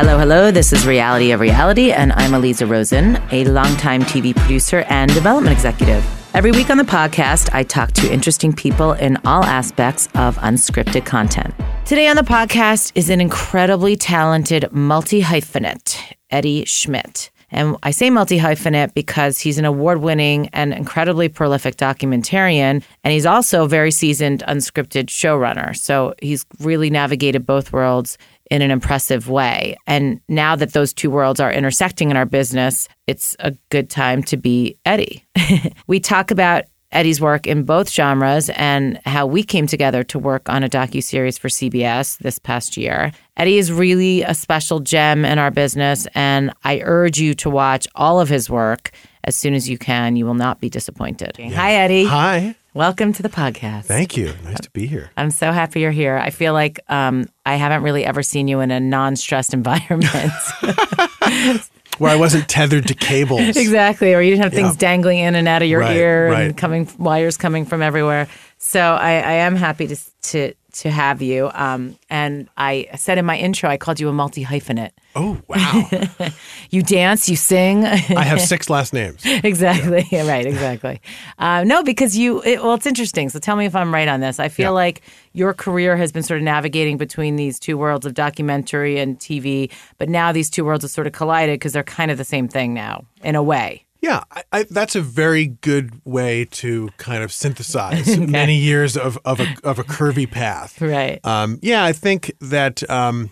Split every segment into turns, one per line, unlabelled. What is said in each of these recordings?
Hello, hello. This is Reality of Reality, and I'm Aliza Rosen, a longtime TV producer and development executive. Every week on the podcast, I talk to interesting people in all aspects of unscripted content. Today on the podcast is an incredibly talented multi hyphenate, Eddie Schmidt. And I say multi hyphenate because he's an award winning and incredibly prolific documentarian. And he's also a very seasoned unscripted showrunner. So he's really navigated both worlds in an impressive way. And now that those two worlds are intersecting in our business, it's a good time to be Eddie. we talk about Eddie's work in both genres and how we came together to work on a docu-series for CBS this past year. Eddie is really a special gem in our business and I urge you to watch all of his work as soon as you can. You will not be disappointed. Yeah. Hi Eddie.
Hi.
Welcome to the podcast.
Thank you. Nice to be here.
I'm so happy you're here. I feel like um, I haven't really ever seen you in a non-stressed environment.
Where I wasn't tethered to cables.
exactly. Or you didn't have things yeah. dangling in and out of your
right,
ear
right.
and coming wires coming from everywhere. So I, I am happy to to to have you. Um, and I said in my intro, I called you a multi hyphenate.
Oh wow!
you dance, you sing.
I have six last names.
exactly. Yeah. right. Exactly. Uh, no, because you. It, well, it's interesting. So tell me if I'm right on this. I feel yeah. like your career has been sort of navigating between these two worlds of documentary and TV, but now these two worlds have sort of collided because they're kind of the same thing now, in a way.
Yeah, I, I, that's a very good way to kind of synthesize okay. many years of, of, a, of a curvy path.
Right.
Um, yeah, I think that, um,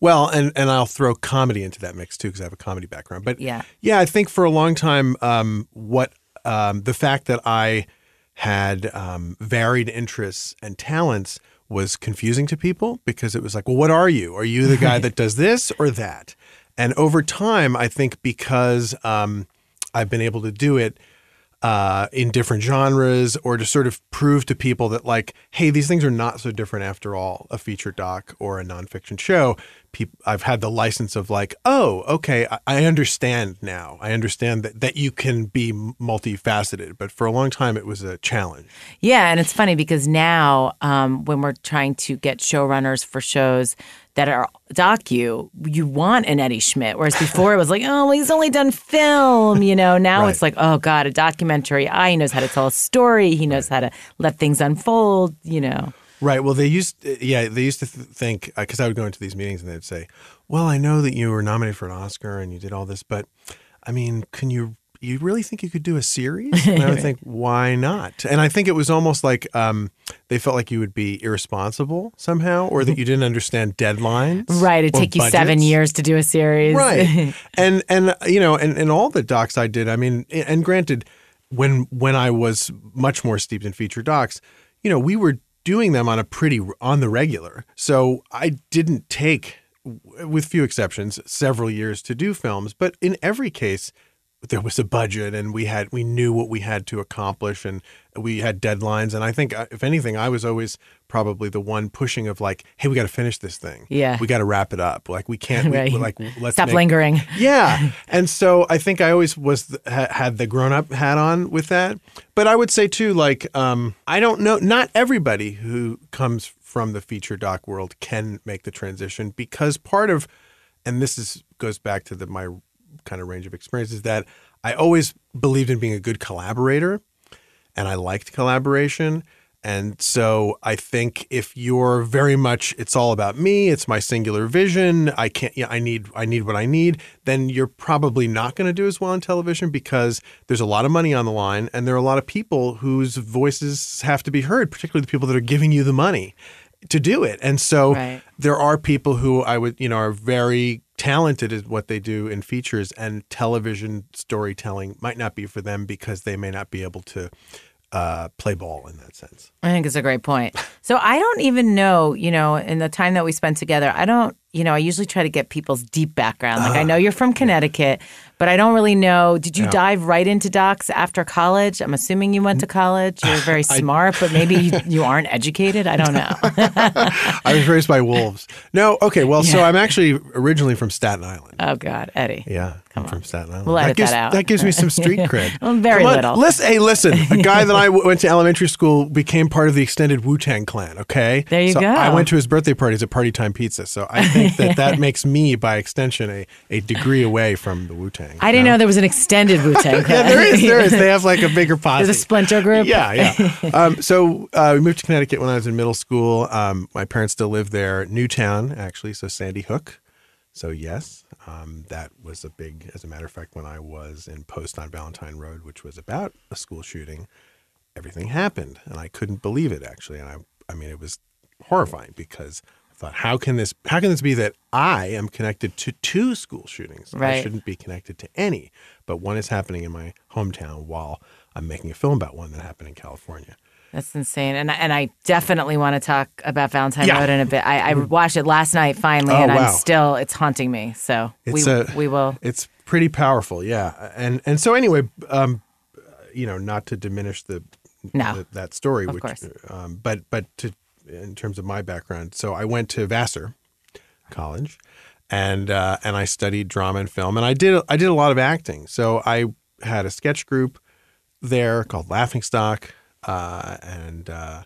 well, and, and I'll throw comedy into that mix too because I have a comedy background. But
yeah,
yeah, I think for a long time, um, what um, the fact that I had um, varied interests and talents was confusing to people because it was like, well, what are you? Are you the guy that does this or that? And over time, I think because um, I've been able to do it uh, in different genres or to sort of prove to people that like, hey, these things are not so different after all. A feature doc or a nonfiction show. People, I've had the license of like, oh, okay, I, I understand now. I understand that that you can be multifaceted, but for a long time it was a challenge.
Yeah, and it's funny because now um, when we're trying to get showrunners for shows that are docu, you want an Eddie Schmidt. Whereas before it was like, oh, well, he's only done film, you know. Now
right.
it's like, oh God, a documentary. Ah, he knows how to tell a story. He knows right. how to let things unfold, you know.
Right. Well, they used, yeah, they used to th- think because uh, I would go into these meetings and they'd say, "Well, I know that you were nominated for an Oscar and you did all this, but I mean, can you you really think you could do a series? And I would think, why not? And I think it was almost like um, they felt like you would be irresponsible somehow, or that you didn't understand deadlines.
Right, it'd take you
budgets.
seven years to do a series.
Right, and and you know, and, and all the docs I did. I mean, and granted, when when I was much more steeped in feature docs, you know, we were doing them on a pretty on the regular. So I didn't take, with few exceptions, several years to do films. But in every case there was a budget and we had we knew what we had to accomplish and we had deadlines. And i think uh, if anything i was always probably the one pushing of like hey we got to finish this thing.
Yeah.
We got to wrap it up. Like we can't
right.
we, like let's
stop
make,
lingering.
Yeah. And so i think i always was had the grown-up hat on with that. But i would say too like um, i don't know not everybody who comes from the feature doc world can make the transition because part of and this is goes back to the my kind of range of experiences that I always believed in being a good collaborator and I liked collaboration. And so I think if you're very much it's all about me, it's my singular vision, I can't yeah, I need I need what I need, then you're probably not going to do as well on television because there's a lot of money on the line and there are a lot of people whose voices have to be heard, particularly the people that are giving you the money to do it. And so
right.
there are people who I would, you know, are very talented at what they do in features and television storytelling might not be for them because they may not be able to uh, play ball in that sense.
I think it's a great point. So I don't even know, you know, in the time that we spent together, I don't, you know, I usually try to get people's deep background. Like uh, I know you're from Connecticut, but I don't really know. Did you yeah. dive right into docs after college? I'm assuming you went to college. You're very smart, but maybe you, you, aren't educated. I don't know.
I was raised by wolves. No, okay. Well, yeah. so I'm actually originally from Staten Island.
Oh God, Eddie.
Yeah. I'm from Staten Island.
We'll edit
gives,
that out.
That gives me some street cred.
Well, very
Come on,
little.
Listen, hey, listen. A guy that I w- went to elementary school became part of the extended Wu Tang Clan. Okay,
There you
so
go.
I went to his birthday parties at Party Time Pizza. So I think that that makes me, by extension, a, a degree away from the Wu Tang.
I didn't know there was an extended Wu Tang
Yeah, there is. There is. They have like a bigger posse.
There's a splinter group.
Yeah, yeah. um, so uh, we moved to Connecticut when I was in middle school. Um, my parents still live there, Newtown, actually, so Sandy Hook. So yes, um, that was a big. As a matter of fact, when I was in Post on Valentine Road, which was about a school shooting, everything happened, and I couldn't believe it actually. And I, I mean, it was horrifying because thought, how can this, how can this be that I am connected to two school shootings? I shouldn't be connected to any, but one is happening in my hometown while I'm making a film about one that happened in California.
That's insane. And, I- and I definitely want to talk about Valentine
Yeah.
Road in a bit. I, I watched it last night finally,
Oh,
and
wow.
I'm still, it's haunting me. So
It's
we,
a-
we will.
It's pretty powerful, yeah. And and so anyway, um, you know, not to diminish the,
No.
the- that story,
Of
which,
course.
Um, but but to in terms of my background, so I went to Vassar College, and uh, and I studied drama and film, and I did I did a lot of acting. So I had a sketch group there called Laughing Stock, uh, and uh,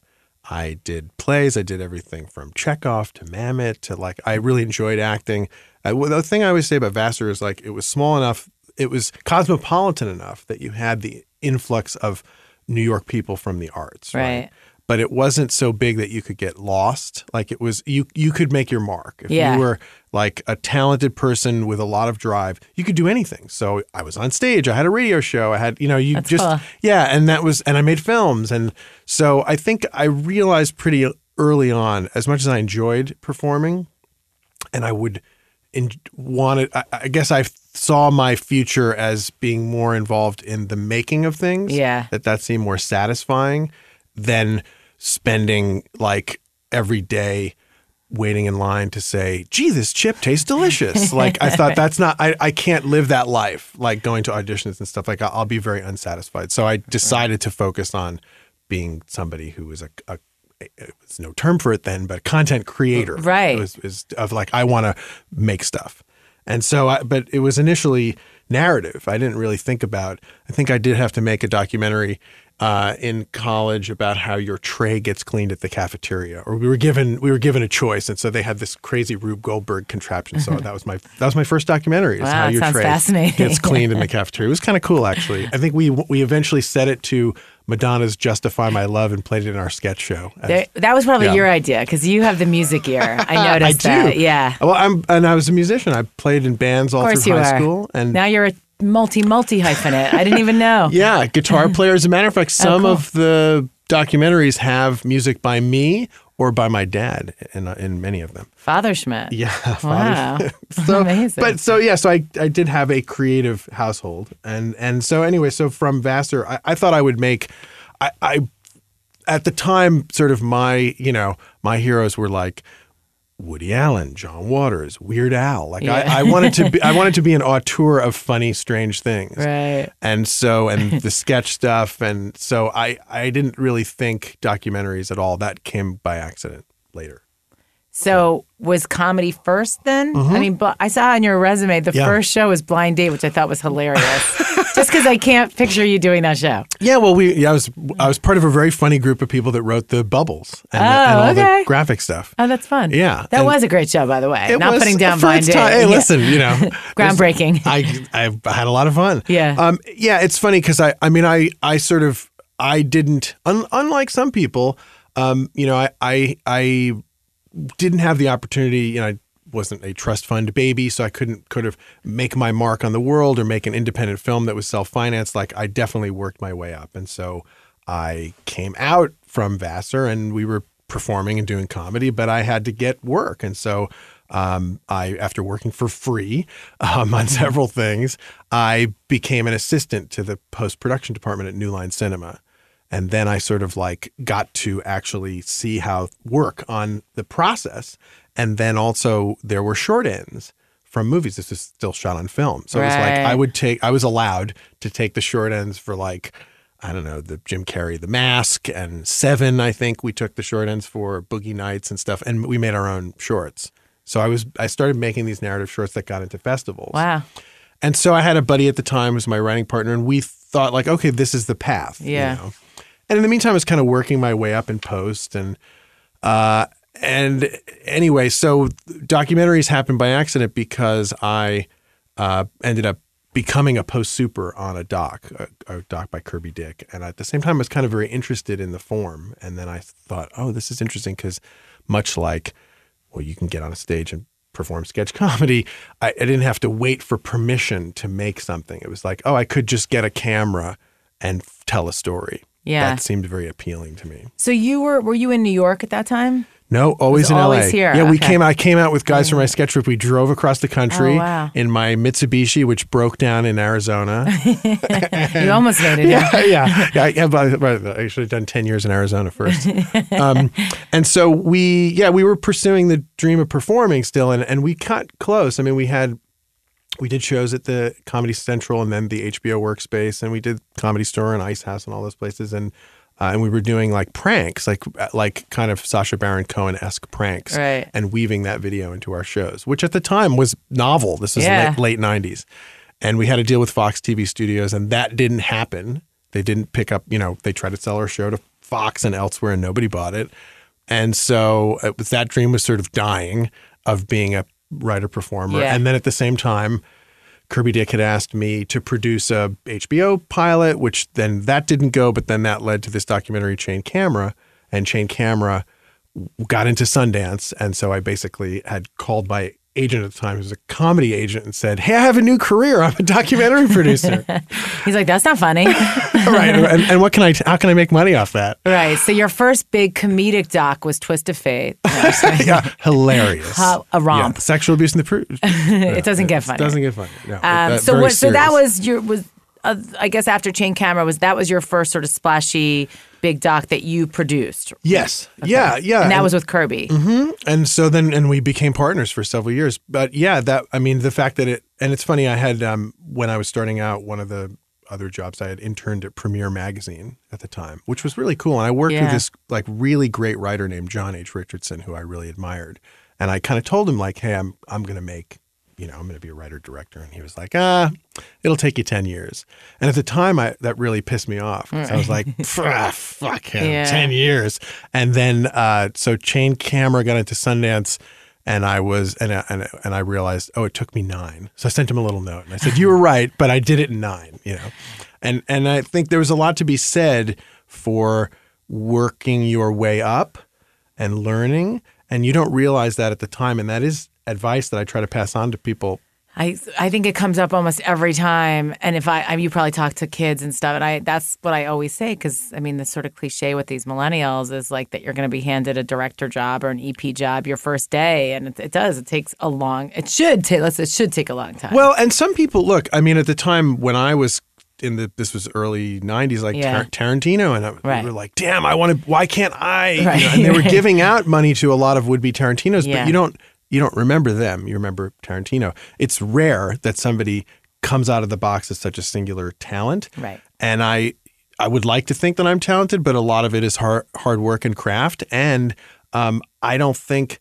I did plays. I did everything from Chekhov to Mamet to like I really enjoyed acting. Uh, the thing I always say about Vassar is like it was small enough, it was cosmopolitan enough that you had the influx of New York people from the arts, right?
Right.
But it wasn't so big that you could get lost. Like it was, you you could make your mark if
Yeah.
you were like a talented person with a lot of drive. You could do anything. So I was on stage. I had a radio show. I had, you know, you
That's
just
cool.
yeah, and that was, and I made films, and so I think I realized pretty early on, as much as I enjoyed performing, and I would in, wanted. I, I guess I saw my future as being more involved in the making of things.
Yeah.
that that seemed more satisfying than spending like every day waiting in line to say, gee, this chip tastes delicious. like I thought that's not, I, I can't live that life, like going to auditions and stuff like I'll, I'll be very unsatisfied. So I decided to focus on being somebody who was a, a it was no term for it then, but content creator.
Right.
It was, was of like, I want to make stuff. And so, I, but it was initially narrative. I didn't really think about, I think I did have to make a documentary uh, in college about how your tray gets cleaned at the cafeteria, or we were given we were given a choice, and so they had this crazy Rube Goldberg contraption. So that was my that was my first documentary. Is
Wow,
how your tray
fascinating.
gets cleaned in the cafeteria. It was kind of cool, actually. I think we we eventually set it to Madonna's "Justify My Love" and played it in our sketch show.
There, that was probably
Yeah.
your idea because you have the music ear. I
I
noticed
do.
that. Yeah.
Well, I'm and I was a musician. I played in bands all through high
are.
school, and
now you're a multi multi hyphenate. I didn't even know.
yeah, guitar player. As a matter of fact, oh, some
cool.
of the documentaries have music by me or by my dad in in many of them.
Father Schmidt.
Yeah,
Wow.
so,
Amazing.
But so yeah, so I, I did have a creative household, and and so anyway, so from Vassar, I, I thought I would make, I, I, at the time, sort of my you know my heroes were like. Woody Allen, John Waters, Weird Al. Like
Yeah.
I, I wanted to be, I wanted to be an auteur of funny, strange things
Right.
and so and the sketch stuff and so i i didn't really think documentaries at all that came by accident later
So was comedy first then? I mean, but I saw on your resume the
Mm-hmm. Yeah.
first show was Blind Date, which I thought was hilarious. Just because I can't picture you doing that show.
yeah well we yeah, i was i was part of a very funny group of people that wrote the bubbles and, the- and
Oh,
all
okay.
the graphic stuff
Oh, that's fun.
Yeah,
That
and-
was a great show, by the way. Not putting down Blind Date.
time- Hey,
Yeah.
listen, you know,
Groundbreaking.
I I had a lot of fun.
Yeah.
Um. Yeah. It's funny because I I mean I I sort of I didn't un, unlike some people. Um. You know I I I didn't have the opportunity. You know. I wasn't a trust fund baby, so I couldn't could have make my mark on the world or make an independent film that was self financed. Like I definitely worked my way up, and so I came out from Vassar, and we were performing and doing comedy, but I had to get work, and so um, I, after working for free um, on several things, I became an assistant to the post production department at New Line Cinema. And then I sort of like got to actually see how work on the process. And then also there were short ends from movies. This is still shot on film. So it was like I would take, I was allowed to take the short ends for like, I don't know, the Jim Carrey, The Mask, and Seven. I think we took the short ends for Boogie Nights and stuff, and we made our own shorts. So I was I started making these narrative shorts that got into festivals.
Wow.
And so I had a buddy at the time who was my writing partner, and we thought like, okay, this is the path. you
Yeah.
know? And in the meantime, I was kind of working my way up in post, and uh, and anyway, so documentaries happened by accident because I uh, ended up becoming a post super on a doc, a, a doc by Kirby Dick, and at the same time, I was kind of very interested in the form. And then I thought, oh, this is interesting because much like, well, you can get on a stage and perform sketch comedy. I, I didn't have to wait for permission to make something. It was like, oh, I could just get a camera and tell a story.
Yeah.
that seemed very appealing to me.
So you were were you in New York at that time?
No, always in
always
LA.
here.
Yeah, we
Okay.
came. I came out with guys from my sketch troupe. We drove across the country
Oh, wow.
in my Mitsubishi, which broke down in Arizona.
you almost made it.
yeah, yeah, yeah. I, yeah, but- but I should have done ten years in Arizona first. um, and so we, yeah, we were pursuing the dream of performing still, and and we cut close. I mean, we had. We did shows at the Comedy Central and then the HBO Workspace, and we did Comedy Store and Ice House and all those places, and uh, and we were doing like pranks, like like kind of Sacha Baron Cohen esque pranks,
Right.
and weaving that video into our shows, which at the time was novel. This was
Yeah.
late, 90s. And we had to deal with Fox TV studios, and that didn't happen. They didn't pick up, you know, they tried to sell our show to Fox and elsewhere, and nobody bought it. And so it was, that dream was sort of dying of being a writer performer.
Yeah.
And then at the same time, Kirby Dick had asked me to produce a HBO pilot, which then that didn't go, but then that led to this documentary Chain Camera, and Chain Camera got into Sundance, and so I basically had called my agent at the time, who was a comedy agent, and said, "Hey, I have a new career. I'm a documentary producer.
He's like, that's not funny.
right? And, and what can I? How can I make money off that?
right. So your first big comedic doc was Twist of Faith. No, I'm just kidding.
Yeah, hilarious.
How- a romp.
Yeah, sexual abuse in the pru-
it doesn't get funny.
It doesn't get funny. No.
Um, so what? So that was your was. Uh, I guess after Chain Camera was that was your first sort of splashy big doc that you produced.
Yes. Yeah. Yeah.
And that was with Kirby.
and so then and we became partners for several years but yeah that i mean the fact that it and it's funny i had um, when i was starting out one of the other jobs i had interned at premiere magazine at the time which was really cool and i worked
Yeah.
with this like really great writer named john h richardson who i really admired and i kind of told him like hey i'm i'm going to make you know i'm going to be a writer director. And he was like ah it'll take you 10 years. And at the time i that really pissed me off 'cause i was like "Ah, fuck him
Yeah.
10 years. And then uh, so chain camera got into sundance and i was and I, and, and i realized oh it took me nine. So i sent him a little note and i said you were right but i did it in nine you know? And and i think there was a lot to be said for working your way up and learning and you don't realize that at the time and that is advice that i try to pass on to people
I I think it comes up almost every time, and if I, I you probably talk to kids and stuff, and I that's what I always say because I mean the sort of cliche with these millennials is like that you're going to be handed a director job or an EP job your first day, and it, it does it takes a long it should take let's it should take a long time.
Well, and some people look. I mean, at the time when I was in the this was early '90s, like
Yeah.
Tar- Tarantino, and I,
Right.
we were like, "Damn, I want to. Why can't I?" You know, and they were
right.
giving out money to a lot of would be Tarantinos,
Yeah.
but you don't you don't remember them. You remember Tarantino. It's rare that somebody comes out of the box as such a singular talent,
Right.
And I I would like to think that I'm talented, but a lot of it is hard hard work and craft, and um, I don't think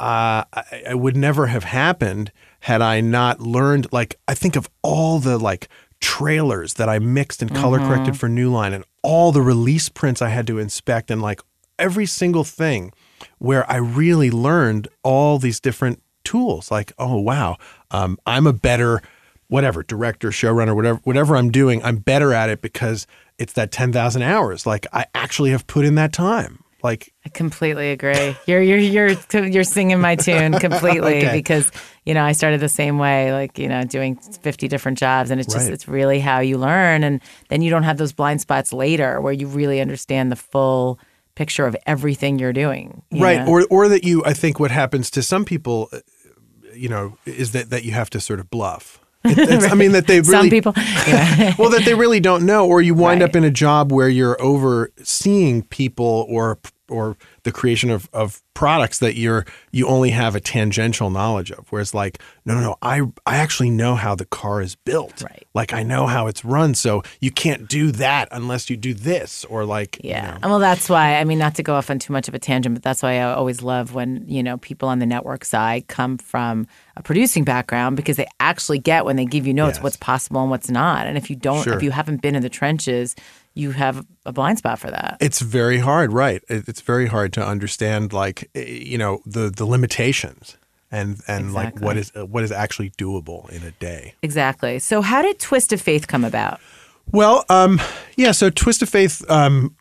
uh, I, I would never have happened had I not learned. Like I think of all the like trailers that I mixed and color corrected for New Line, and all the release prints I had to inspect, and like every single thing where I really learned all these different tools. Like, oh wow, um, I'm a better whatever director, showrunner, whatever whatever I'm doing, I'm better at it because it's that ten thousand hours. Like I actually have put in that time. Like
I completely agree. You're you're you're you're singing my tune completely
Okay.
because you know I started the same way, like you know doing fifty different jobs, and it's just
Right.
it's really how you learn, and then you don't have those blind spots later where you really understand the full picture of everything you're doing. you
right
know?
or or that you i think what happens to some people uh, you know is that that you have to sort of bluff It- it's- i mean that they really
Some people, yeah.
well that they really don't know or you wind
Right.
up in a job where you're overseeing people or or the creation of, of products that you're you only have a tangential knowledge of. Whereas like, no, no, no, I I actually know how the car is built.
Right.
Like I know how it's run. So you can't do that unless you do this or like you
Yeah.
know.
Well, that's why, I mean, not to go off on too much of a tangent, but that's why I always love when, you know, people on the network side come from a producing background because they actually get when they give you notes
Yes.
what's possible and what's not. And if you don't,
Sure.
if you haven't been in the trenches, you have a blind spot for that.
It's very hard, right? It's very hard to understand, like eh, you know, the the limitations and and like what is what is actually doable in a day.
Exactly. So, how did Twist of Faith come about?
Well, um, yeah. So Twist of Faith um,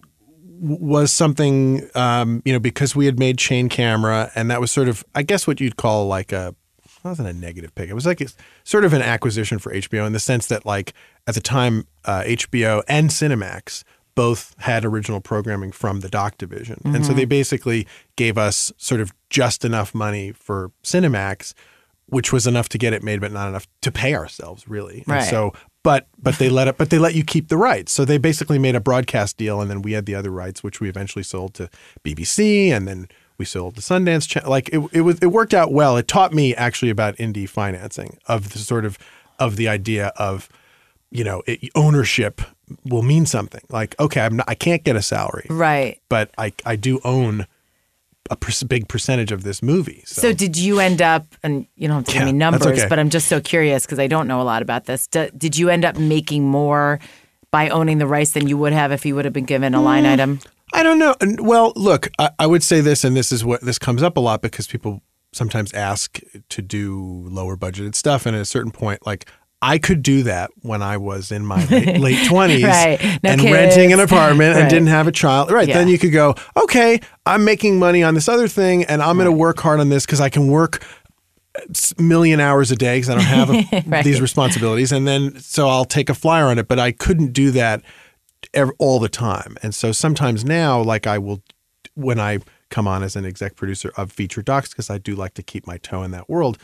was something, um, you know, because we had made Chain Camera, and that was sort of, I guess, what you'd call like a. It wasn't a negative pick. It was like a, sort of an acquisition for HBO in the sense that, like, at the time, uh, HBO and Cinemax both had original programming from the doc division, and so they basically gave us sort of just enough money for Cinemax, which was enough to get it made, but not enough to pay ourselves, really. And
Right.
so but but they let it but they let you keep the rights so they basically made a broadcast deal and then we had the other rights which we eventually sold to bbc and then we sold the sundance channel like it, it was it worked out well it taught me actually about indie financing of the sort of of the idea of you know it, ownership will mean something like okay i'm not i can't get a salary
Right.
but i i do own a per- big percentage of this movie so,
So, did you end up, and you don't have to give me numbers,
okay.
but I'm just so curious because I don't know a lot about this. D- did you end up making more by owning the rights than you would have if you would have been given a line mm. item?
I don't know. Well, look, I, I would say this, and this is what this comes up a lot because people sometimes ask to do lower budgeted stuff, and at a certain point, like I could do that when I was in my late- twenties,
Right. No
and
kids.
renting an apartment and didn't have a child. Right. Then you could go, okay, I'm making money on this other thing, and I'm going to work hard on this because I can work million hours a day because I don't have a,
Right.
these responsibilities, and then so I'll take a flyer on it. But I couldn't do that ev all the time, and so sometimes now, like I will, when I come on as an exec producer of feature docs, because I do like to keep my toe in that world.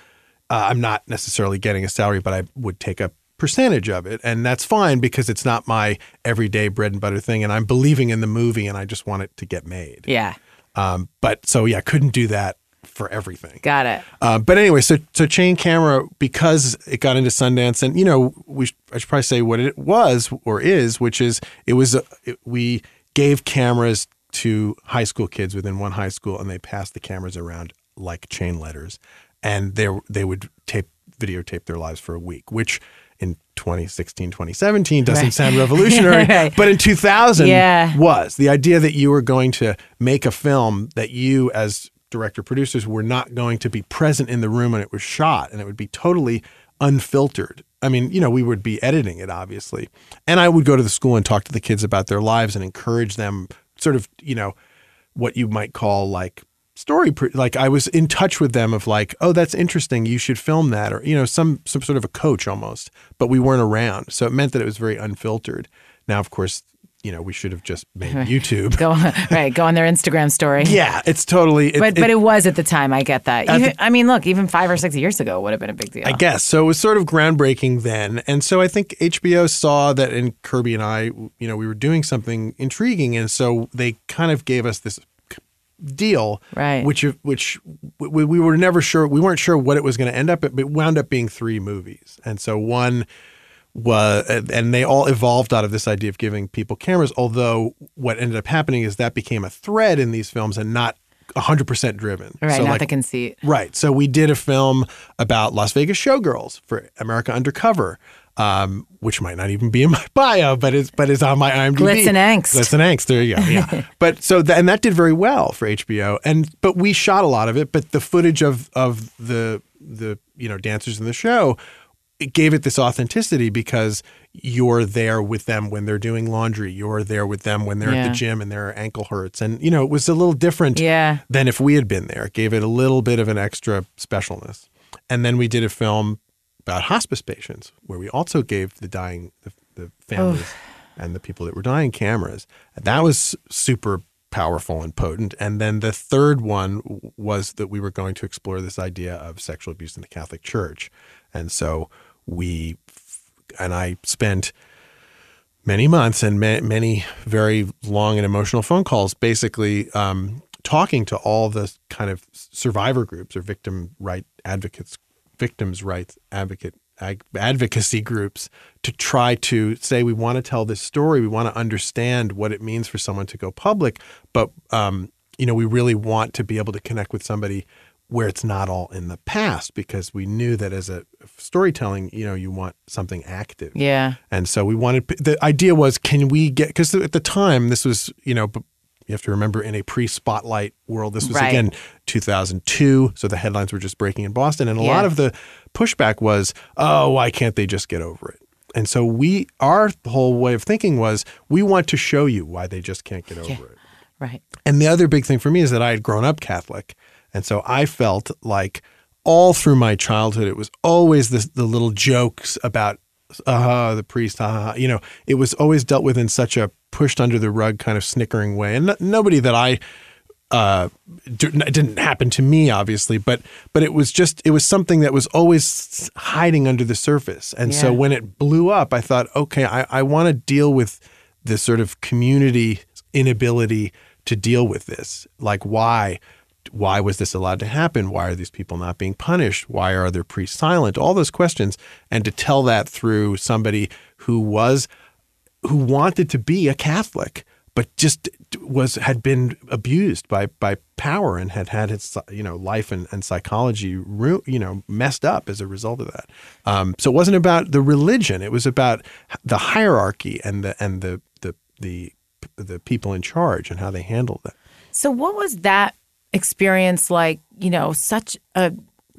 Uh, I'm not necessarily getting a salary, but I would take a percentage of it, and that's fine because it's not my everyday bread and butter thing, and I'm believing in the movie, and I just want it to get made.
Yeah.
Um, but so yeah, couldn't do that for everything.
Got it.
Uh, but anyway, so so Chain Camera because it got into Sundance, and you know, we sh- I should probably say what it was or is, which is it was uh, it, we gave cameras to high school kids within one high school, and they passed the cameras around like chain letters, and they they would tape videotape their lives for a week, which in 2016 2017 doesn't
Right.
sound revolutionary
Right.
but in 2000
Yeah.
was the idea that you were going to make a film that you as director producers were not going to be present in the room when it was shot and it would be totally unfiltered. I mean you know we would be editing it obviously. And i would go to the school and talk to the kids about their lives and encourage them sort of you know what you might call like story pr- like i was in touch with them of like oh that's interesting. You should film that or you know some some sort of a coach almost. But we weren't around. So it meant that it was very unfiltered. Now of course you know we should have just made youtube
Go right. Go on their Instagram story.
yeah it's totally it,
But but it was at the time. I get that. Even,
the-
I mean, look, even five or six years ago would have been a big deal.
I guess so. It was sort of groundbreaking then, and so I think HBO saw that, and Kirby and I, you know, we were doing something intriguing, and so they kind of gave us this deal,
Right.
Which which we, we were never sure. We weren't sure what it was going to end up, at, but it wound up being three movies, and so one was, and they all evolved out of this idea of giving people cameras. Although what ended up happening is that became a thread in these films, and not. 100% driven.
right.
So
not
like
the conceit.
Right. So we did a film about Las Vegas showgirls for America Undercover, um, which might not even be in my bio, but is but is on my IMDb.
Glitz and angst.
Glitz and angst. There you go. Yeah. but so that, and that did very well for HBO. And but we shot a lot of it. But the footage of of the the you know dancers in the show it gave it this authenticity because you're there with them when they're doing laundry. You're there with them when they're at the gym and their ankle hurts. And you know it was a little different
Yeah.
than if we had been there. It gave it a little bit of an extra specialness. And then we did a film about hospice patients where we also gave the dying the, the families and the people that were dying cameras. And that was super powerful and potent. And then the third one was that we were going to explore this idea of sexual abuse in the Catholic Church. And so we and I spent many months and ma- many very long and emotional phone calls, basically um, talking to all the kind of survivor groups or victim right advocates, victims' rights advocate ag- advocacy groups to try to say we want to tell this story, we want to understand what it means for someone to go public, but um, you know we really want to be able to connect with somebody where it's not all in the past because we knew that as a storytelling, you know, you want something active.
Yeah.
And so we wanted the idea was can we get because at the time this was you know you have to remember in a pre-spotlight world this was
Right.
again 2002 so the headlines were just breaking in Boston and a
Yeah.
lot of the pushback was oh why can't they just get over it and so we our whole way of thinking was we want to show you why they just can't get over
Yeah.
it
Right.
and the other big thing for me is that I had grown up Catholic. And so I felt like all through my childhood, it was always this, the little jokes about, uh, the priest, uh, you know, it was always dealt with in such a pushed under the rug kind of snickering way. And no, nobody that I, uh, d- didn't happen to me, obviously, but but it was just it was something that was always hiding under the surface. And so when it blew up, I thought, okay, I, I want to deal with this sort of community inability to deal with this. Like why? Why was this allowed to happen? Why are these people not being punished? Why are other priests silent? All those questions, and to tell that through somebody who was who wanted to be a Catholic, but just was had been abused by by power and had had his you know life and, and psychology you know messed up as a result of that. Um, so it wasn't about the religion; it was about the hierarchy and the and the the the the people in charge and how they handled that.
So, what was that experience like? You know, such a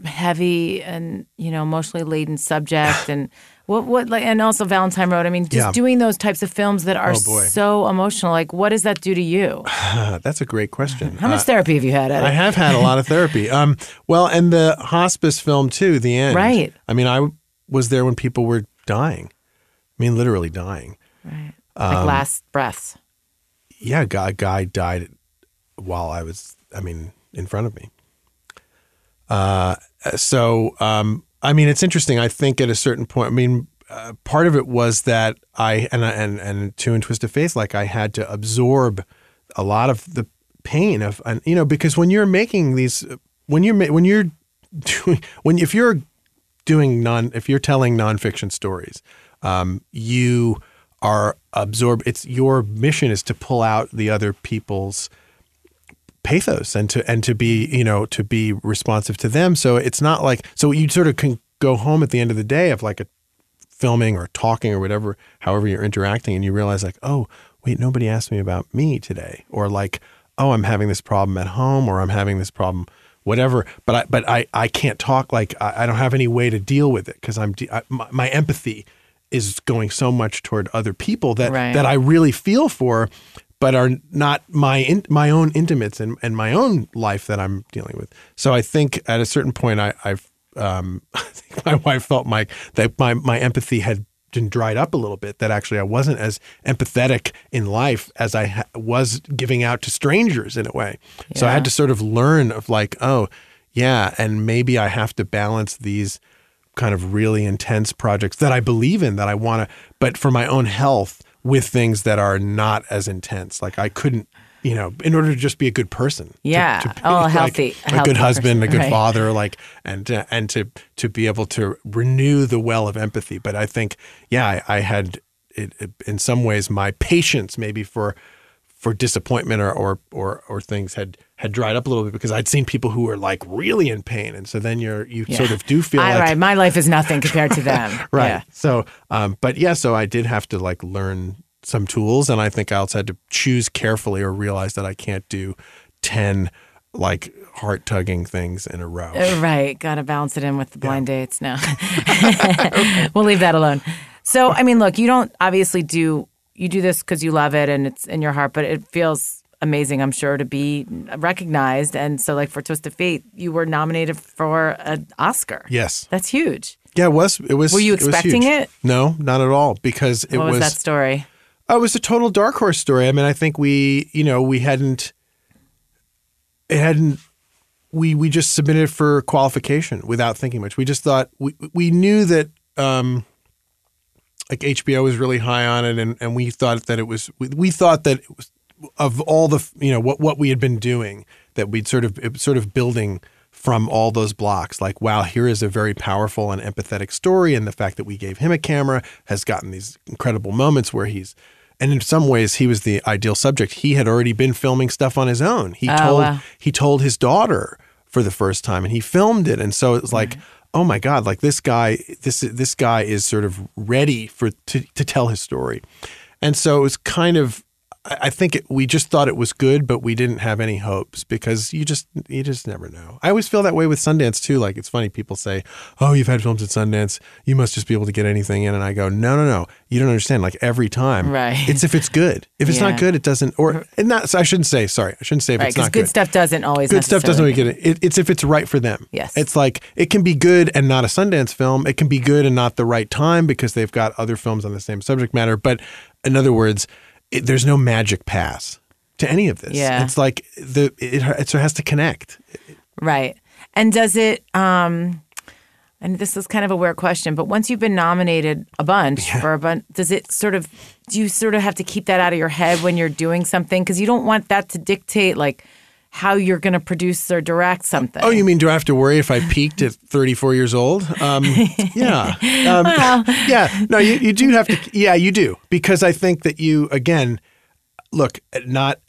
heavy and you know emotionally laden subject, and what what like, and also Valentine Road. I mean, just
Yeah.
doing those types of films that are
Oh,
so emotional. Like, what does that do to you?
That's a great question.
How much therapy have you had? At
I have had a lot of therapy. Um, well, and the hospice film too. The end,
Right.
I mean, I was there when people were dying. I mean, literally dying.
Right.
Um,
Like last breaths.
Yeah, a guy, guy died while I was. I mean, in front of me. Uh, so um, I mean, it's interesting. I think at a certain point, I mean, uh, part of it was that I and and and to and twist of faith, like I had to absorb a lot of the pain of, and you know, because when you're making these, when you're when you're doing when if you're doing non if you're telling nonfiction stories, um, you are absorb. It's your mission is to pull out the other people's pathos and to and to be you know to be responsive to them. So it's not like so you sort of can go home at the end of the day of like a filming or talking or whatever, however you're interacting, and you realize like, oh wait, nobody asked me about me today, or like, oh I'm having this problem at home, or I'm having this problem whatever but i but i i can't talk like i, I don't have any way to deal with it because i'm de- I, my, my empathy is going so much toward other people that
Right.
that i really feel for but are not my in, my own intimates and, and my own life that i'm dealing with so i think at a certain point i i've um, I think my wife felt my that my my empathy had been dried up a little bit. That actually I wasn't as empathetic in life as I ha- was giving out to strangers in a way. So I had to sort of learn of like, oh, yeah, and maybe I have to balance these kind of really intense projects that I believe in that I want to, but for my own health with things that are not as intense. Like I couldn't. You know, in order to just be a good person,
Yeah.
to, be
Oh,
like
healthy- a
a
healthy
good husband,
person,
a good
right.
father, like, and uh, and to to be able to renew the well of empathy. But I think, yeah, I, I had it, it, in some ways my patience maybe for for disappointment or, or or or things had had dried up a little bit because I'd seen people who were like really in pain, and so then you're you sort of do feel
All
like
right, my life is nothing compared to them.
right.
Yeah.
So, um, but yeah, so I did have to like learn some tools, and I think I also had to choose carefully or realize that I can't do ten like heart tugging things in a row.
Uh, Right. Got to balance it in with the blind dates now. we'll leave that alone. So, I mean, look, you don't obviously do, you do this because you love it and it's in your heart, but it feels amazing, I'm sure, to be recognized. And so, like, for Twist of Faith, you were nominated for an Oscar.
Yes.
That's huge.
Yeah, it was. It was.
Were you expecting
huge.
it?
No, not at all. Because it
What was,
was.
that story?
Oh, it was a total dark horse story. I mean, I think we, you know, we hadn't. It hadn't. We we just submitted for qualification without thinking much. We just thought we we knew that. Um, like HBO was really high on it, and, and we thought that it was we, we thought that it was of all the you know what what we had been doing that we'd sort of sort of building from all those blocks like wow here is a very powerful and empathetic story and the fact that we gave him a camera has gotten these incredible moments where he's and in some ways he was the ideal subject. He had already been filming stuff on his own. He
Oh,
told
wow.
he told his daughter for the first time and he filmed it and so it was like mm-hmm. oh my god like this guy this this guy is sort of ready for to, to tell his story. And so it was kind of I think it, we just thought it was good, but we didn't have any hopes because you just you just never know. I always feel that way with Sundance too. Like it's funny people say, "Oh, you've had films at Sundance, you must just be able to get anything in," and I go, "No, no, no, you don't understand. Like every time,
Right.
It's if it's good. If it's
Yeah.
not good, it doesn't. Or and not. I shouldn't say. Sorry, I shouldn't say if
Right,
it's not
good,
good.
stuff doesn't always
Good stuff doesn't always get it. it. It's if it's right for them.
Yes.
It's like it can be good and not a Sundance film. It can be good and not the right time because they've got other films on the same subject matter. But in other words, it, there's no magic pass to any of this.
Yeah.
It's like the it, it has to connect.
Right. And does it um and this is kind of a weird question, but once you've been nominated a bunch for a bunch, does it sort of do you sort of have to keep that out of your head when you're doing something because you don't want that to dictate like how you're going to produce or direct something.
Oh, you mean do I have to worry if I peaked at 34 years old? Um, yeah. Um, yeah. No, you, you do have to. Yeah, you do. Because I think that you, again, look, not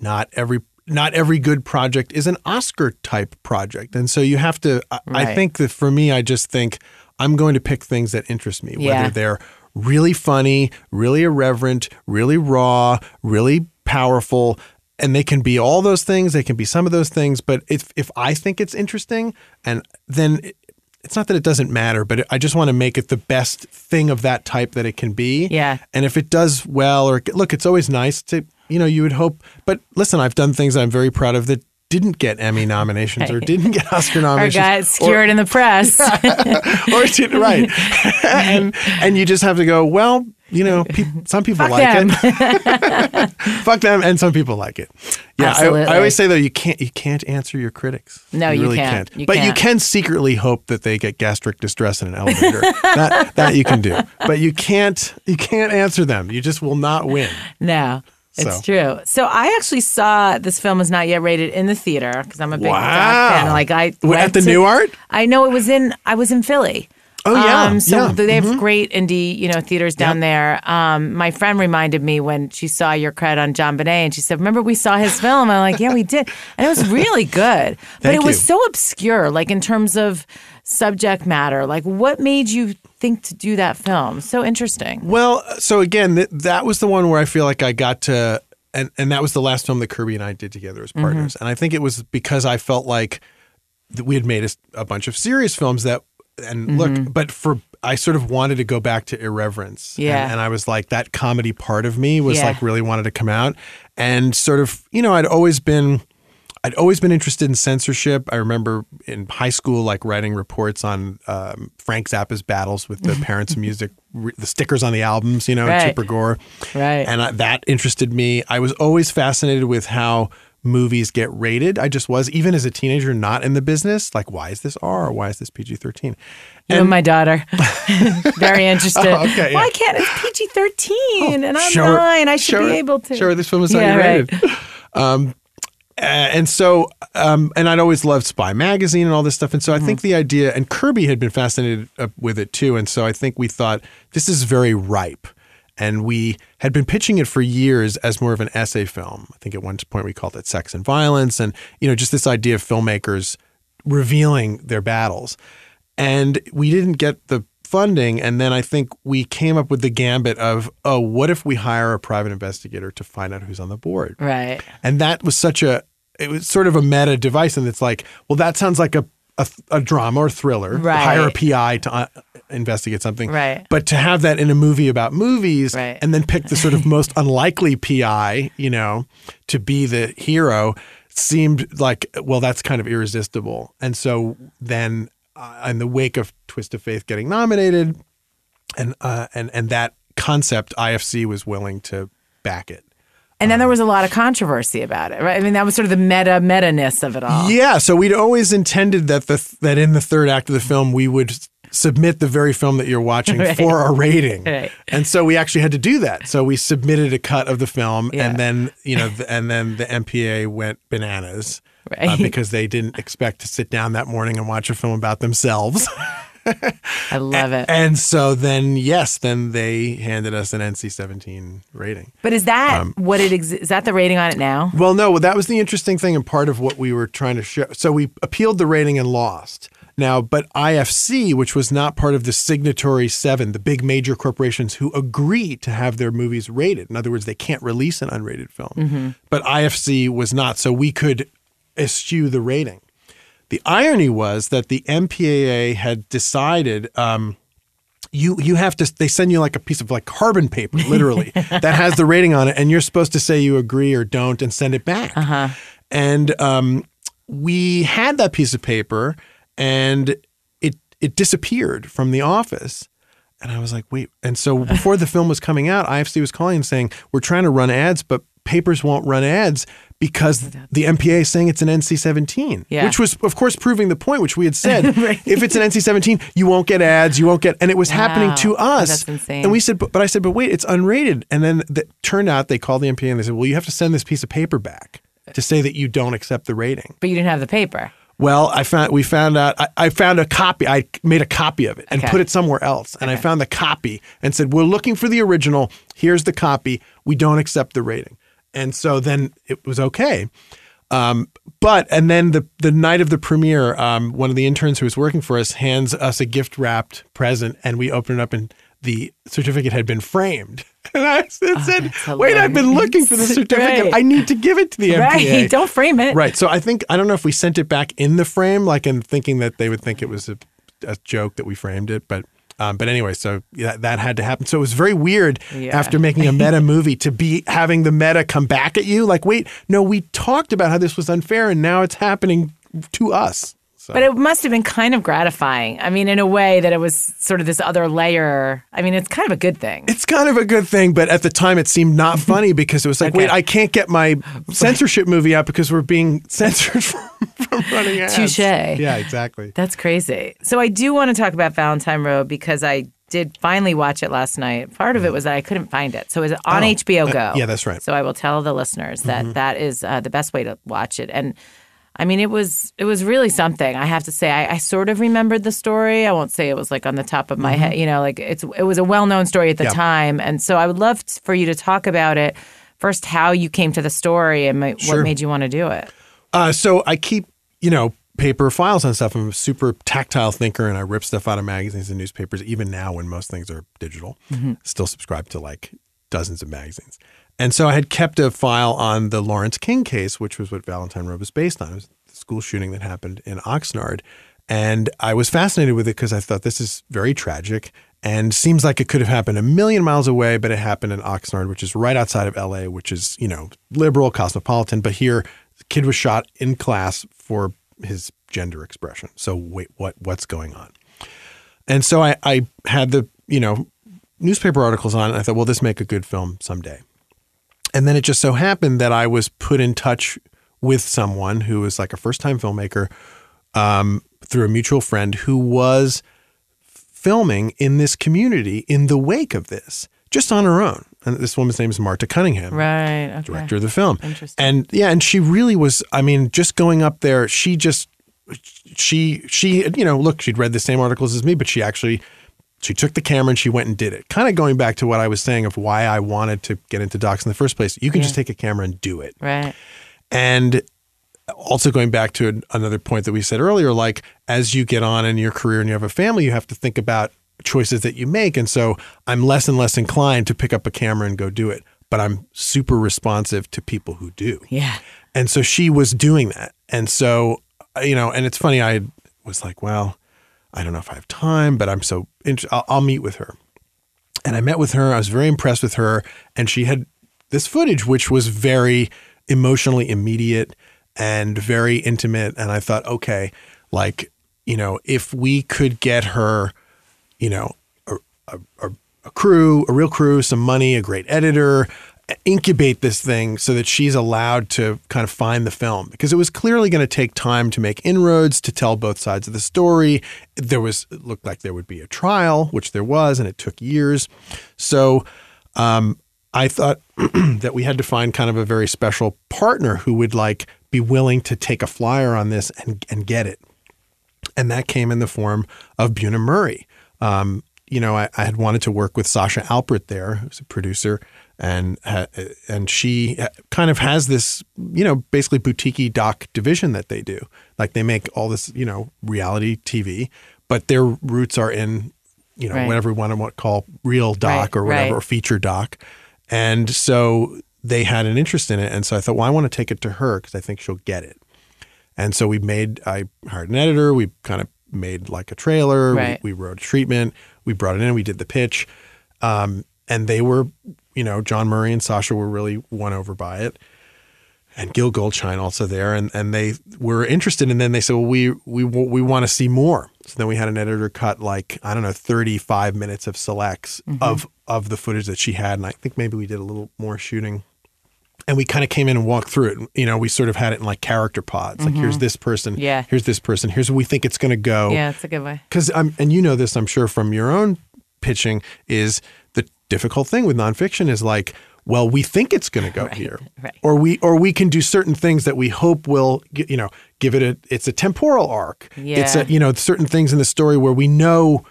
not every not every good project is an Oscar type project. And so you have to I, I think that for me I just think I'm going to pick things that interest me,
Yeah.
whether they're really funny, really irreverent, really raw, really powerful. And they can be all those things. They can be some of those things. But if if I think it's interesting, and then it, it's not that it doesn't matter, but I just want to make it the best thing of that type that it can be.
Yeah.
And if it does well, or look, it's always nice to you know you would hope. But listen, I've done things I'm very proud of that didn't get Emmy nominations or didn't get Oscar
or
nominations.
got
or-
skewered in the press.
or didn't. right, and and you just have to go. Well, you know, peop some people like
them.
it. Fuck them, and some people like it. Yeah, I, I always say though, you can't you can't answer your critics.
No, you
really
can't. You
but you
can't.
can secretly hope that they get gastric distress in an elevator. that that you can do, but you can't you can't answer them. You just will not win.
no. It's
So.
true. So I actually saw this film is not yet rated in the theater because I'm a big
Wow.
Fan. Like I
at the
to-
New Art?
I know it was in. I was in Philly.
Oh, yeah.
Um, so
Yeah. Mm-hmm.
they have great indie, you know, theaters down there. Um, my friend reminded me when she saw your cred on JonBenét, and she said, "Remember we saw his film?" I'm like, "Yeah, we did," and it was really good. but it was so obscure, like in terms of subject matter. Like, what made you think to do that film? So interesting.
Well, so again, th- that was the one where I feel like I got to, and, and that was the last film that Kirby and I did together as partners.
Mm-hmm.
And I think it was because I felt like that we had made a bunch of serious films that, and
Mm-hmm.
look, but for, I sort of wanted to go back to irreverence.
Yeah.
And, and I was like, that comedy part of me was
Yeah.
like really wanted to come out. And sort of, you know, I'd always been, I'd always been interested in censorship. I remember in high school, like writing reports on um, Frank Zappa's battles with the parents' of music, re- the stickers on the albums, you know,
Right.
Tipper Gore.
Right.
And I, that interested me. I was always fascinated with how movies get rated. I just was, even as a teenager, not in the business. Like, why is this R? Why is this PG 13?
You and my daughter, very interested.
Oh, okay, yeah.
Why can't it's PG thirteen and I'm
her-
nine? I should
her-
be able to.
Sure, this film is not
Yeah,
rated.
right.
Uh, and so um, and I'd always loved Spy magazine and all this stuff and so I
Mm-hmm.
think the idea and Kirby had been fascinated uh, with it too and so I think we thought this is very ripe and we had been pitching it for years as more of an essay film. I think at one point we called it Sex and Violence and you know just this idea of filmmakers revealing their battles. And we didn't get the funding. And then I think we came up with the gambit of oh what if we hire a private investigator to find out who's on the board?
Right.
and that was such a it was sort of a meta device. And it's like well that sounds like a a, a drama or thriller.
Right.
hire a pi to uh, investigate something
Right.
but to have that in a movie about movies
Right.
and then pick the sort of most unlikely pi you know to be the hero seemed like well that's kind of irresistible and so then uh, in the wake of twist of faith getting nominated and uh, and and that concept ifc was willing to back it
And then there was a lot of controversy about it, right? I mean, that was sort of the meta meta ness of it all.
Yeah, so we'd always intended that the that in the third act of the film we would submit the very film that you're watching
Right.
for a rating.
Right.
And so we actually had to do that. So we submitted a cut of the film,
Yeah.
and then you know, th- and then the MPA went bananas uh, because they didn't expect to sit down that morning and watch a film about themselves.
I love it.
and so then, yes, then they handed us an NC-17 rating.
But is that
Um,
what it ex- is that the rating on it now?
Well, no, Well, that was the interesting thing and part of what we were trying to show. So we appealed the rating and lost. Now, but IFC, which was not part of the signatory seven, the big major corporations who agree to have their movies rated. In other words, they can't release an unrated film. But IFC was not, so we could eschew the rating. The irony was that the MPAA had decided um, you you have to they send you like a piece of like carbon paper literally that has the rating on it and you're supposed to say you agree or don't and send it back uh-huh. and um, we had that piece of paper and it it disappeared from the office and i was like wait and so before the film was coming out ifc was calling and saying we're trying to run ads but papers won't run ads because the MPA is saying it's an NC-17,
Yeah.
which was, of course, proving the point, which we had said.
Right.
If it's an NC-17, you won't get ads, you won't get, and it was happening to
Oh,
us.
that's insane.
And we said, but, but I said, but wait, it's unrated. And then it turned out they called the MPA and they said, well, you have to send this piece of paper back to say that you don't accept the rating.
But you didn't have the paper.
Well, I found we found out. I, I found a copy. I made a copy of it and
Okay.
put it somewhere else. And I found the copy and said, "We're looking for the original. Here's the copy. We don't accept the rating." And so then it was okay. Um, but and then the the night of the premiere, um, one of the interns who was working for us hands us a gift wrapped present, and we open it up and the certificate had been framed. And I said,
Oh,
"Wait, I've been looking for the certificate.
Right.
I need to give it to the MPA."
Right. Don't frame it.
Right. So I think I don't know if we sent it back in the frame, like in thinking that they would think it was a, a joke that we framed it, but. Um, but anyway, so that, that had to happen. So it was very weird
Yeah.
after making a meta movie to be having the meta come back at you. Like, wait, no, we talked about how this was unfair, and now it's happening to us. So.
But it must have been kind of gratifying. I mean, in a way that it was sort of this other layer. I mean, it's kind of a good thing.
it's kind of a good thing, but at the time it seemed not funny because it was like,
Okay.
wait, I can't get my censorship movie out because we're being censored from, from running ads.
Touche.
Yeah, exactly.
That's crazy. So I do want to talk about Valentine Road because I did finally watch it last night. Part of it was that I couldn't find it. So it was on
Oh,
HBO
uh,
Go.
yeah, that's right.
So I will tell the listeners that that is uh, the best way to watch it. And I mean, it was it was really something. I have to say, I, I sort of remembered the story. I won't say it was like on the top of my head. You know, like it's it was a well known story at the time. And so I would love t- for you to talk about it. First, how you came to the story and ma-
Sure.
what made you want to do it.
Uh, so I keep, you know, paper files and stuff. I'm a super tactile thinker and I rip stuff out of magazines and newspapers, even now when most things are digital. Still subscribe to like dozens of magazines. And so I had kept a file on the Lawrence King case, which was what Valentine Road was based on. It was the school shooting that happened in Oxnard. And I was fascinated with it because I thought this is very tragic and seems like it could have happened a million miles away, but it happened in Oxnard, which is right outside of LA, which is, you know, liberal, cosmopolitan. But here, the kid was shot in class for his gender expression. So wait, what what's going on? And so I, I had the, you know, newspaper articles on it. And I thought, well, this make a good film someday. And then it just so happened that I was put in touch with someone who was like a first time filmmaker um, through a mutual friend who was filming in this community in the wake of this, just on her own. And this woman's name is Marta Cunningham
Right. Okay.
director of the film.
Interesting.
And yeah, and she really was. I mean, just going up there, she just she she you know look, she'd read the same articles as me, but she actually she took the camera and she went and did it. Kind of going back to what I was saying of why I wanted to get into docs in the first place. You can just take a camera and do it.
Right.
And also going back to an- another point that we said earlier, like as you get on in your career and you have a family, you have to think about choices that you make. And so I'm less and less inclined to pick up a camera and go do it, but I'm super responsive to people who do.
Yeah.
And so she was doing that. And so, you know, and it's funny, I was like, well, I don't know if I have time, but I'm so interested. I'll, I'll meet with her. And I met with her. I was very impressed with her. And she had this footage, which was very emotionally immediate and very intimate. And I thought, okay, like, you know, if we could get her, you know, a, a, a, a crew, a real crew, some money, a great editor, incubate this thing so that she's allowed to kind of find the film because it was clearly going to take time to make inroads to tell both sides of the story. There was it looked like there would be a trial, which there was, and it took years. So um, I thought that we had to find kind of a very special partner who would like be willing to take a flyer on this and and get it. And that came in the form of Bunim Murray. Um, you know, I, I, had wanted to work with Sasha Alpert there, who's a producer, and and she kind of has this, you know, basically boutique doc division that they do. Like they make all this, you know, reality TV, but their roots are in, you know, right. whatever we want to call real doc right, or whatever, right. or feature doc. And so they had an interest in it, and so I thought, well, I want to take it to her because I think she'll get it. And so we made, I hired an editor. We kind of made like a trailer. We, we wrote a treatment. We brought it in. We did the pitch. Um, and they were, you know, Jon Murray and Sasha were really won over by it, and Gil Goldschein also there, and and they were interested. And then they said, well, we we we want to see more. So then we had an editor cut like I don't know, thirty five minutes of selects mm-hmm. of of the footage that she had, and I think maybe we did a little more shooting. And we kind of came in and walked through it. You know, we sort of had it in like character pods. Like, mm-hmm. here's this person.
Yeah.
Here's this person. Here's where we think it's going to go.
Yeah, it's a good way.
Because I'm, and you know this, I'm sure, from your own pitching, is difficult thing with nonfiction is like, well, we think it's going to go
right,
here,
right.
or we or we can do certain things that we hope will, you know, give it a. It's a temporal arc.
Yeah.
It's a you know certain things in the story where we know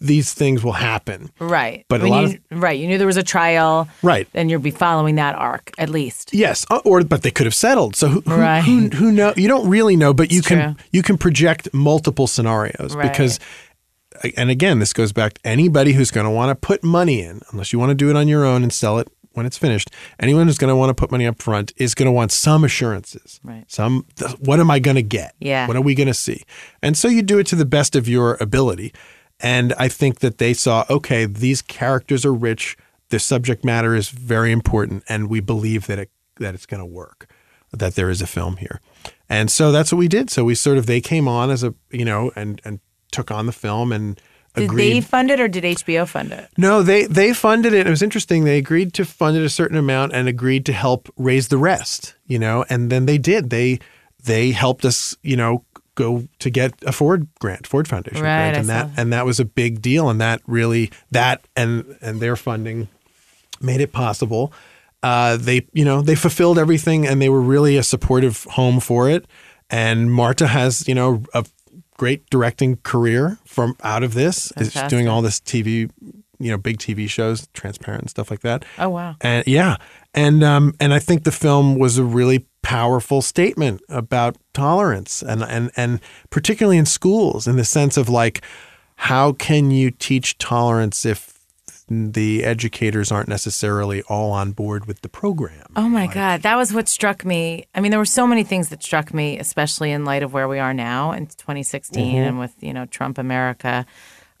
these things will happen.
Right.
But
when
a lot
you, of, right, you knew there was a trial.
Right.
And you'll be following that arc at least.
Yes, uh, or but they could have settled. So who,
right.
who, who, who know? You don't really know, but you
it's
can
true.
you can project multiple scenarios
Right.
because and again, this goes back to anybody who's going to want to put money in, unless you want to do it on your own and sell it when it's finished. Anyone who's going to want to put money up front is going to want some assurances.
Right.
Some, what am I going to get?
Yeah.
What are we going to see? And so you do it to the best of your ability. And I think that they saw, okay, these characters are rich. The subject matter is very important, and we believe that it that it's going to work, that there is a film here. And so that's what we did. So we sort of they came on as a you know and and took on the film and agreed.
Did
agreed.
they fund it or did HBO fund it?
no, they they funded it. It was interesting. They agreed to fund it a certain amount and agreed to help raise the rest. You know, and then they did. They they helped us. You know, go to get a Ford grant, Ford Foundation
Right,
grant, and that. and that was a big deal. And that really that and and their funding made it possible. Uh, they you know they fulfilled everything, and they were really a supportive home for it. And Marta has you know a great directing career from out of this.
Fantastic.
doing all this TV, you know, big TV shows, Transparent and stuff like that.
Oh wow.
And yeah, and um, and I think the film was a really powerful statement about tolerance and and and particularly in schools in the sense of like how can you teach tolerance if the educators aren't necessarily all on board with the program.
Oh my God. That was what struck me. I mean, there were so many things that struck me, especially in light of where we are now in 2016 and with, you know, Trump America.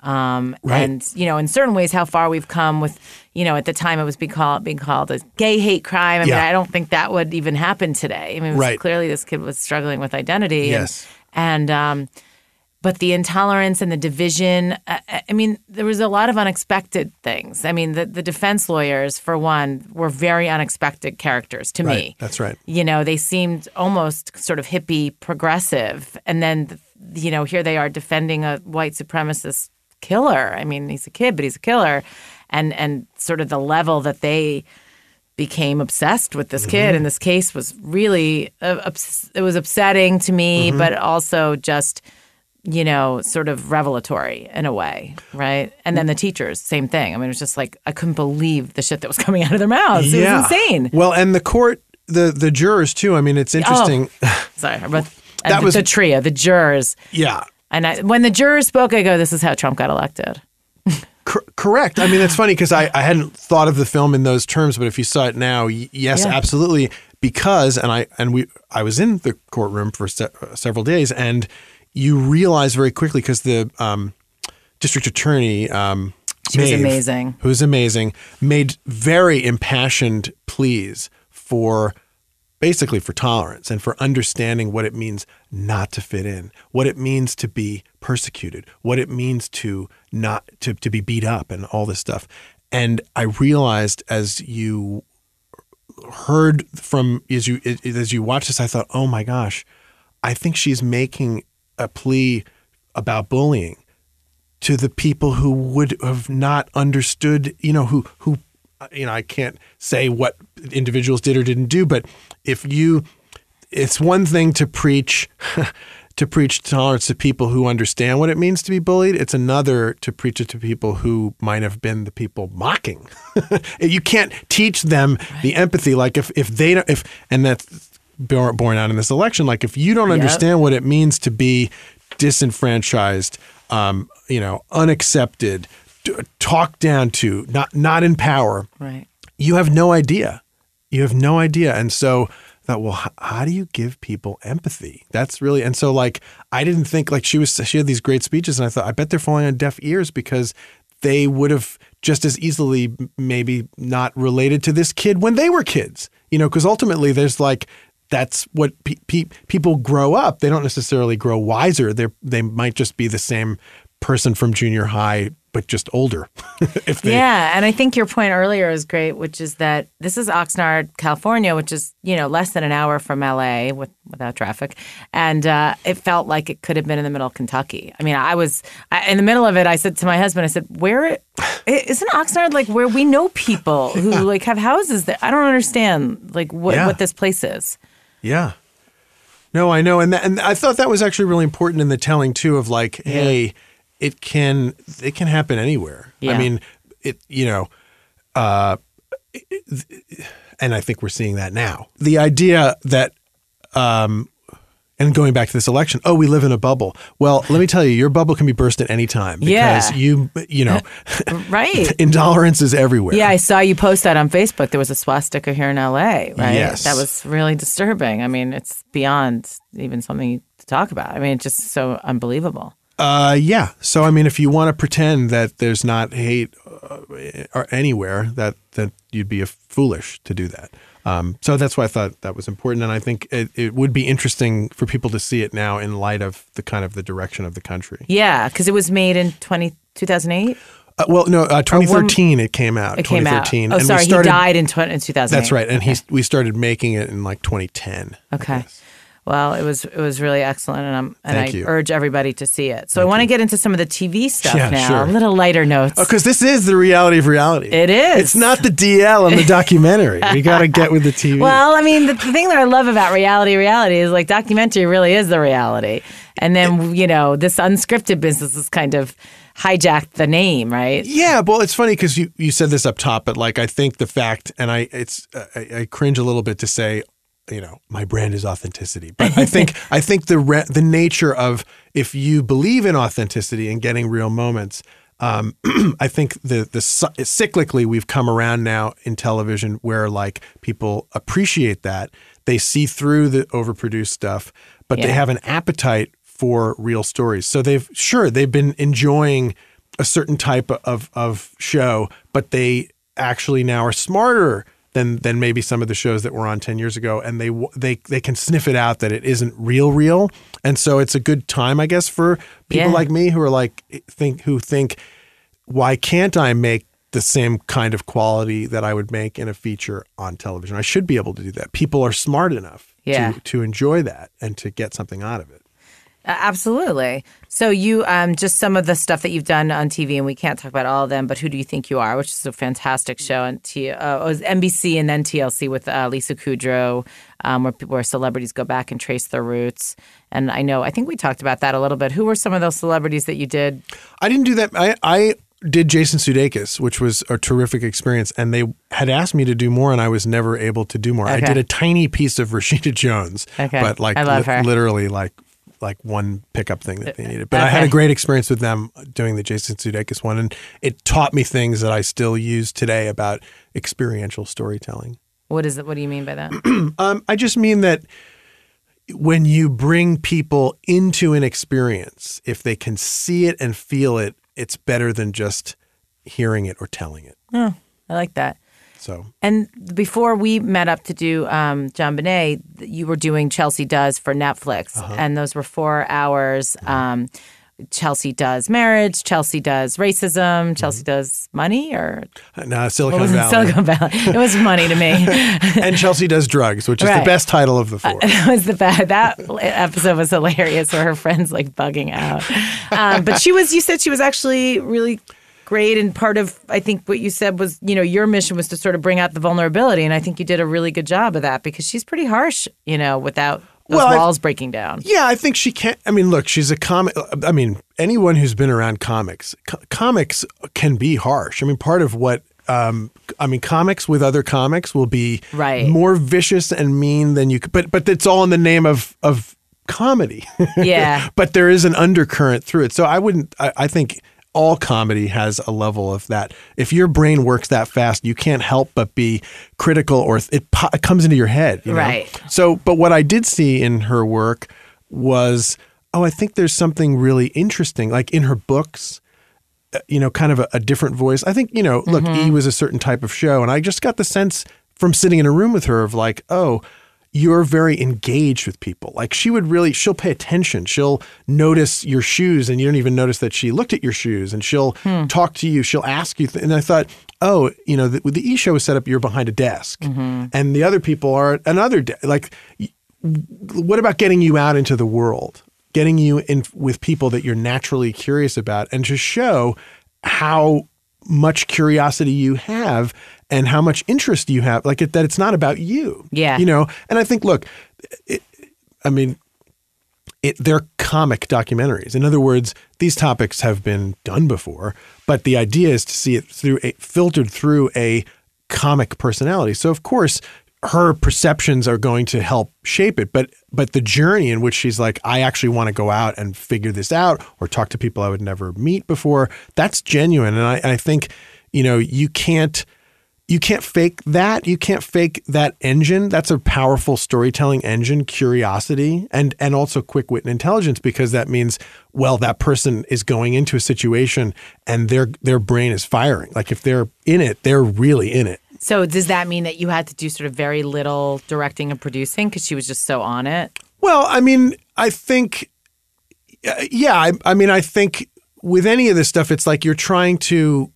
Um,
Right.
And, you know, in certain ways, how far we've come with, you know, at the time it was being called, being called a gay hate crime. I mean,
Yeah.
I don't think that would even happen today. I mean, it was
Right.
clearly this kid was struggling with identity.
Yes.
And, and um, but the intolerance and the division I, I mean there was a lot of unexpected things. I mean the, the defense lawyers for one were very unexpected characters to
Right.
me.
That's right.
you know they seemed almost sort of hippie progressive. And then you know here they are defending a white supremacist killer. I mean he's a kid but he's a killer. And and sort of the level that they became obsessed with this kid. And this case was really uh, ups- it was upsetting to me but also just you know sort of revelatory in a way right and then the teachers same thing i mean it was just like i couldn't believe the shit that was coming out of their mouths it was insane
Well, and the court, the the jurors too. I mean, it's interesting.
sorry but
That
the,
was-
the trio the jurors
yeah.
and I, when the jurors spoke i go this is how trump got elected
Cor- correct. I mean, it's funny because I, I hadn't thought of the film in those terms, but if you saw it now, y- yes,
Yeah.
absolutely. Because and I and we I was in the courtroom for se- uh, several days, and you realize very quickly because the um, district attorney um,
She was amazing.
who's amazing, made very impassioned pleas for basically for tolerance and for understanding what it means not to fit in, what it means to be persecuted, what it means to not to, to be beat up and all this stuff. And I realized as you heard from as you as you watch this, I thought, oh my gosh, I think she's making a plea about bullying to the people who would have not understood, you know, who who you know, I can't say what individuals did or didn't do, but if you it's one thing to preach to preach tolerance to people who understand what it means to be bullied. It's another to preach it to people who might have been the people mocking. you can't teach them right. the empathy. Like if if they don't if and that's born out in this election. Like if you don't yep. understand what it means to be disenfranchised, um, you know, unaccepted, talked down to, not not in power,
right?
You have no idea. You have no idea, and so thought, well, how, how, do you give people empathy? That's really, and so like, I didn't think like she was, she had these great speeches, and I thought, I bet they're falling on deaf ears because they would have just as easily maybe not related to this kid when they were kids, you know, because ultimately there's like, that's what pe- pe- people grow up. They don't necessarily grow wiser. They they might just be the same person from junior high but just older.
they, yeah, and I think your point earlier is great, which is that this is Oxnard, California, which is you know less than an hour from LA with without traffic, and uh, it felt like it could have been in the middle of Kentucky. I mean, I was I, in the middle of it. I said to my husband, I said, "Where isn't Oxnard like where we know people who yeah. like have houses that I don't understand like what yeah. what this place is."
Yeah. No, I know, and that, and I thought that was actually really important in the telling too. Of like, yeah. hey it can it can happen anywhere. Yeah. I mean, it you know, uh, and I think we're seeing that now. The idea that um, and going back to this election, oh, we live in a bubble. Well, let me tell you, your bubble can be burst at any time because yeah. you, you know,
right.
intolerance is everywhere.
Yeah, I saw you post that on Facebook. There was a swastika here in LA, right?
Yes.
That was really disturbing. I mean, it's beyond even something to talk about. I mean, it's just so unbelievable.
Uh, yeah. So I mean, if you want to pretend that there's not hate uh, anywhere, that that you'd be foolish to do that. Um, so that's why I thought that was important, and I think it, it, would be interesting for people to see it now in light of the kind of the direction of the country.
Yeah, because it was made in 20, 2008?
Uh, well, no, uh, 2013 it came out.
It came out.
Oh,
and sorry, started, he died in, 20, in 2008.
That's right, and okay. he we started making it in like 2010.
Okay. Well, it was it was really excellent, and I'm and
Thank
I
you.
urge everybody to see it. So Thank I want to get into some of the TV stuff
yeah,
now,
sure.
a little lighter notes.
Because oh, this is the reality of reality.
It is.
It's not the DL and the documentary. we got to get with the TV.
Well, I mean, the, the, thing that I love about reality, reality is like documentary really is the reality, and then it, you know this unscripted business is kind of hijacked the name, right?
Yeah, well, it's funny because you, you said this up top, but like I think the fact, and I it's I, I cringe a little bit to say you know my brand is authenticity but i think i think the re- the nature of if you believe in authenticity and getting real moments um, I think the the cyclically we've come around now in television where like people appreciate that they see through the overproduced stuff, but yeah. they have an appetite for real stories. So they've sure they've been enjoying a certain type of of show, but they actually now are smarter than than maybe some of the shows that were on 10 years ago and they they they can sniff it out that it isn't real real and so it's a good time i guess for people
yeah.
like me who are like think who think why can't i make the same kind of quality that i would make in a feature on television i should be able to do that people are smart enough
yeah.
to to enjoy that and to get something out of it
absolutely. So you um, just some of the stuff that you've done on TV, and we can't talk about all of them. But who do you think you are? Which is a fantastic show on T- uh, was NBC and then TLC with uh, Lisa Kudrow, um, where where celebrities go back and trace their roots. And I know I think we talked about that a little bit. Who were some of those celebrities that you did?
I didn't do that. I I did Jason Sudeikis, which was a terrific experience, and they had asked me to do more, and I was never able to do more. Okay. I did a tiny piece of Rashida Jones,
okay.
but like
li-
literally like like one pickup thing that they needed. But okay. I had a great experience with them doing the Jason Sudeikis one, and it taught me things that I still use today about experiential storytelling.
What is it? What do you mean by that?
um, I just mean that when you bring people into an experience, if they can see it and feel it, it's better than just hearing it or telling it.
Oh, I like that.
So
and before we met up to do um, JonBenét, you were doing Chelsea Does for Netflix, uh-huh. and those were four hours. Mm-hmm. Um, Chelsea does marriage, Chelsea does racism, Chelsea
Mm-hmm.
does money, or
No, Silicon? Valley.
Silicon Valley. It was money to me.
and Chelsea does drugs, which is the best title of the four.
it was the bad. That episode was hilarious. Where her friends like bugging out, um, but she was. You said she was actually really great, and part of I think what you said was you know your mission was to sort of bring out the vulnerability, and I think you did a really good job of that because she's pretty harsh, you know, without those
Well, I-
walls breaking down.
Yeah, I think she can't. I mean, look, she's a comic. I mean, anyone who's been around comics, co- comics can be harsh. I mean, part of what. Um, I mean, comics with other comics will be
Right.
more vicious and mean than you could. But but it's all in the name of of comedy.
Yeah.
but there is an undercurrent through it. So I wouldn't. I, I think all comedy has a level of that. If your brain works that fast, you can't help but be critical, or it, po- it comes into your head. you know?
Right.
So, but what I did see in her work was, oh, I think there's something really interesting, like in her books. uh, You know, kind of a, a different voice. I think you know. Look, E was a certain type of show, and I just got the sense from sitting in a room with her of like, oh, you're very engaged with people. Like she would really, she'll pay attention. She'll notice your shoes, and you don't even notice that she looked at your shoes, and she'll hmm. talk to you. She'll ask you. Th- and I thought, oh, you know, the, the E show is set up. You're behind a desk, mm-hmm. and the other people are another desk. Like, what about getting you out into the world? Getting you in with people that you're naturally curious about, and to show how much curiosity you have and how much interest you have? Like it, that it's not about you.
Yeah.
you know? And i think look it, i mean it, they're comic documentaries. In other words these topics have been done before but the idea is to see it through a filtered through a comic personality. So of course her perceptions are going to help shape it but but the journey in which she's like i actually want to go out and figure this out or talk to people i would never meet before that's genuine. And i, I think you know you can't you can't fake that. You can't fake that engine. That's a powerful storytelling engine, curiosity and and also quick wit and intelligence because that means well that person is going into a situation and their their brain is firing. Like if they're in it, they're really in it.
So does that mean that you had to do sort of very little directing and producing because she was just so on it?
Well, I mean, I think uh, yeah, I, I mean, I think with any of this stuff it's like you're trying to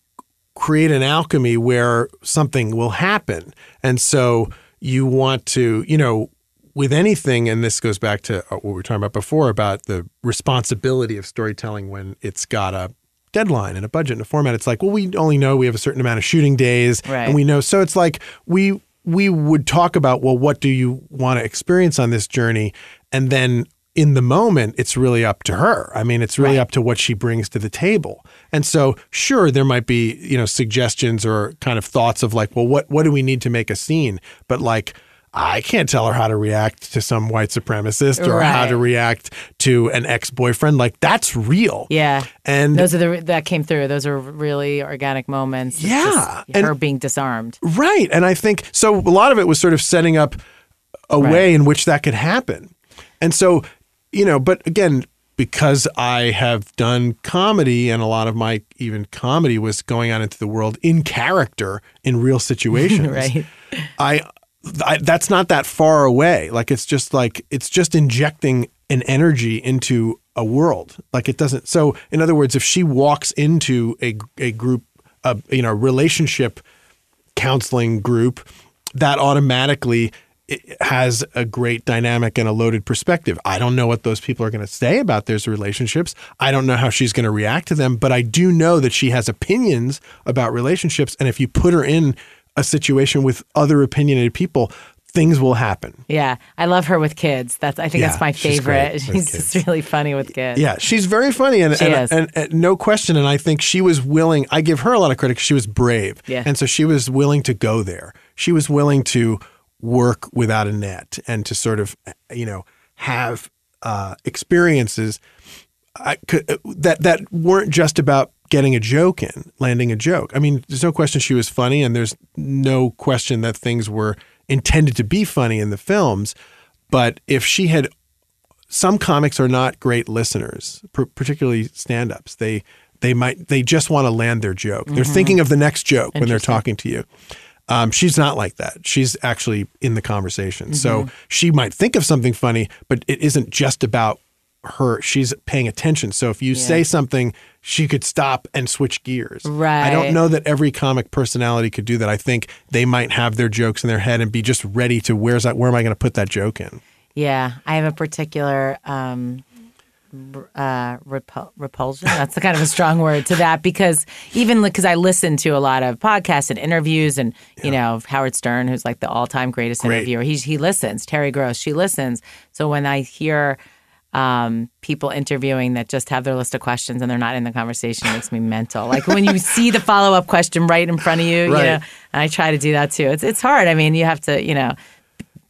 create an alchemy where something will happen. And so you want to, you know, with anything, and this goes back to uh, what we were talking about before about the responsibility of storytelling when it's got a deadline and a budget and a format. It's like, well, we only know we have a certain amount of shooting days,
Right.
and we know. So it's like we we would talk about, well, what do you want to experience on this journey, and then in the moment, it's really up to her. I mean, it's really up to what she brings to the table. And so, sure, there might be you know suggestions or kind of thoughts of like, well, what what do we need to make a scene? But like. I can't tell her how to react to some white supremacist or how to react to an ex-boyfriend. Like that's real.
Yeah.
And
Those are the that came through. Those are really organic moments. It's
Yeah, and-
her being disarmed.
Right. And I think so. A lot of it was sort of setting up a way in which that could happen. And so, you know, but again, because I have done comedy and a lot of my even comedy was going out into the world in character in real situations.
Right.
I, I that's not that far away. Like it's just like it's just injecting an energy into a world. Like it doesn't. So in other words, if she walks into a a group, a you know relationship counseling group, that automatically has a great dynamic and a loaded perspective. I don't know what those people are going to say about those relationships. I don't know how she's going to react to them, but I do know that she has opinions about relationships. And if you put her in a situation with other opinionated people, things will happen.
Yeah, I love her with kids. That's I think
Yeah,
that's my favorite.
with
She's just
kids.
really funny with kids.
Yeah, she's very funny, and
She
and,
is.
and, and no question. And I think she was willing. I give her a lot of credit. She was brave,
Yeah.
and so she was willing to go there. She was willing to work without a net and to sort of, you know, have uh, experiences could, that that weren't just about getting a joke in, landing a joke. I mean, there's no question she was funny, and there's no question that things were intended to be funny in the films. But if she had some comics are not great listeners, particularly stand-ups. They they might they just want to land their joke. They're thinking of the next joke when they're talking to you. Um, she's not like that. She's actually in the conversation. So she might think of something funny, but it isn't just about her she's paying attention. So if you say something, she could stop and switch gears.
Right.
I don't know that every comic personality could do that. I think they might have their jokes in their head and be just ready to where's that where am I going to put that joke in?
Yeah, I have a particular um, uh, repul- repulsion. That's the kind of a strong word to that because even because I listen to a lot of podcasts and interviews, and you know Howard Stern, who's like the all-time greatest
Great.
interviewer, he he listens. Terry Gross, she listens. So when I hear um, people interviewing that just have their list of questions and they're not in the conversation, it makes me mental. Like when you see the follow-up question right in front of you,
Right.
you know, and I try to do that too. It's it's hard. I mean, you have to, you know.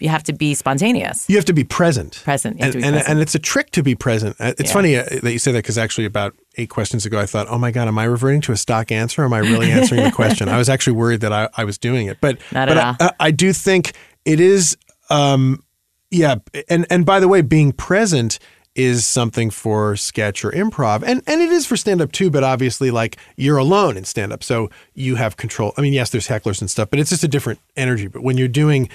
You have to be spontaneous.
You have to be present.
Present,
And,
be
and,
present.
and it's a trick to be present. Uh, It's
Yeah.
funny uh, that you say that because actually, about eight questions ago, I thought, oh my God, am I reverting to a stock answer? Or am I really answering the question? I was actually worried that I, I was doing it. But,
Not
but
at
I, I, I do think it is, um, yeah. And, and by the way, being present is something for sketch or improv and and it is for stand up too but obviously like you're alone in stand up so you have control I mean yes there's hecklers and stuff but it's just a different energy but when you're doing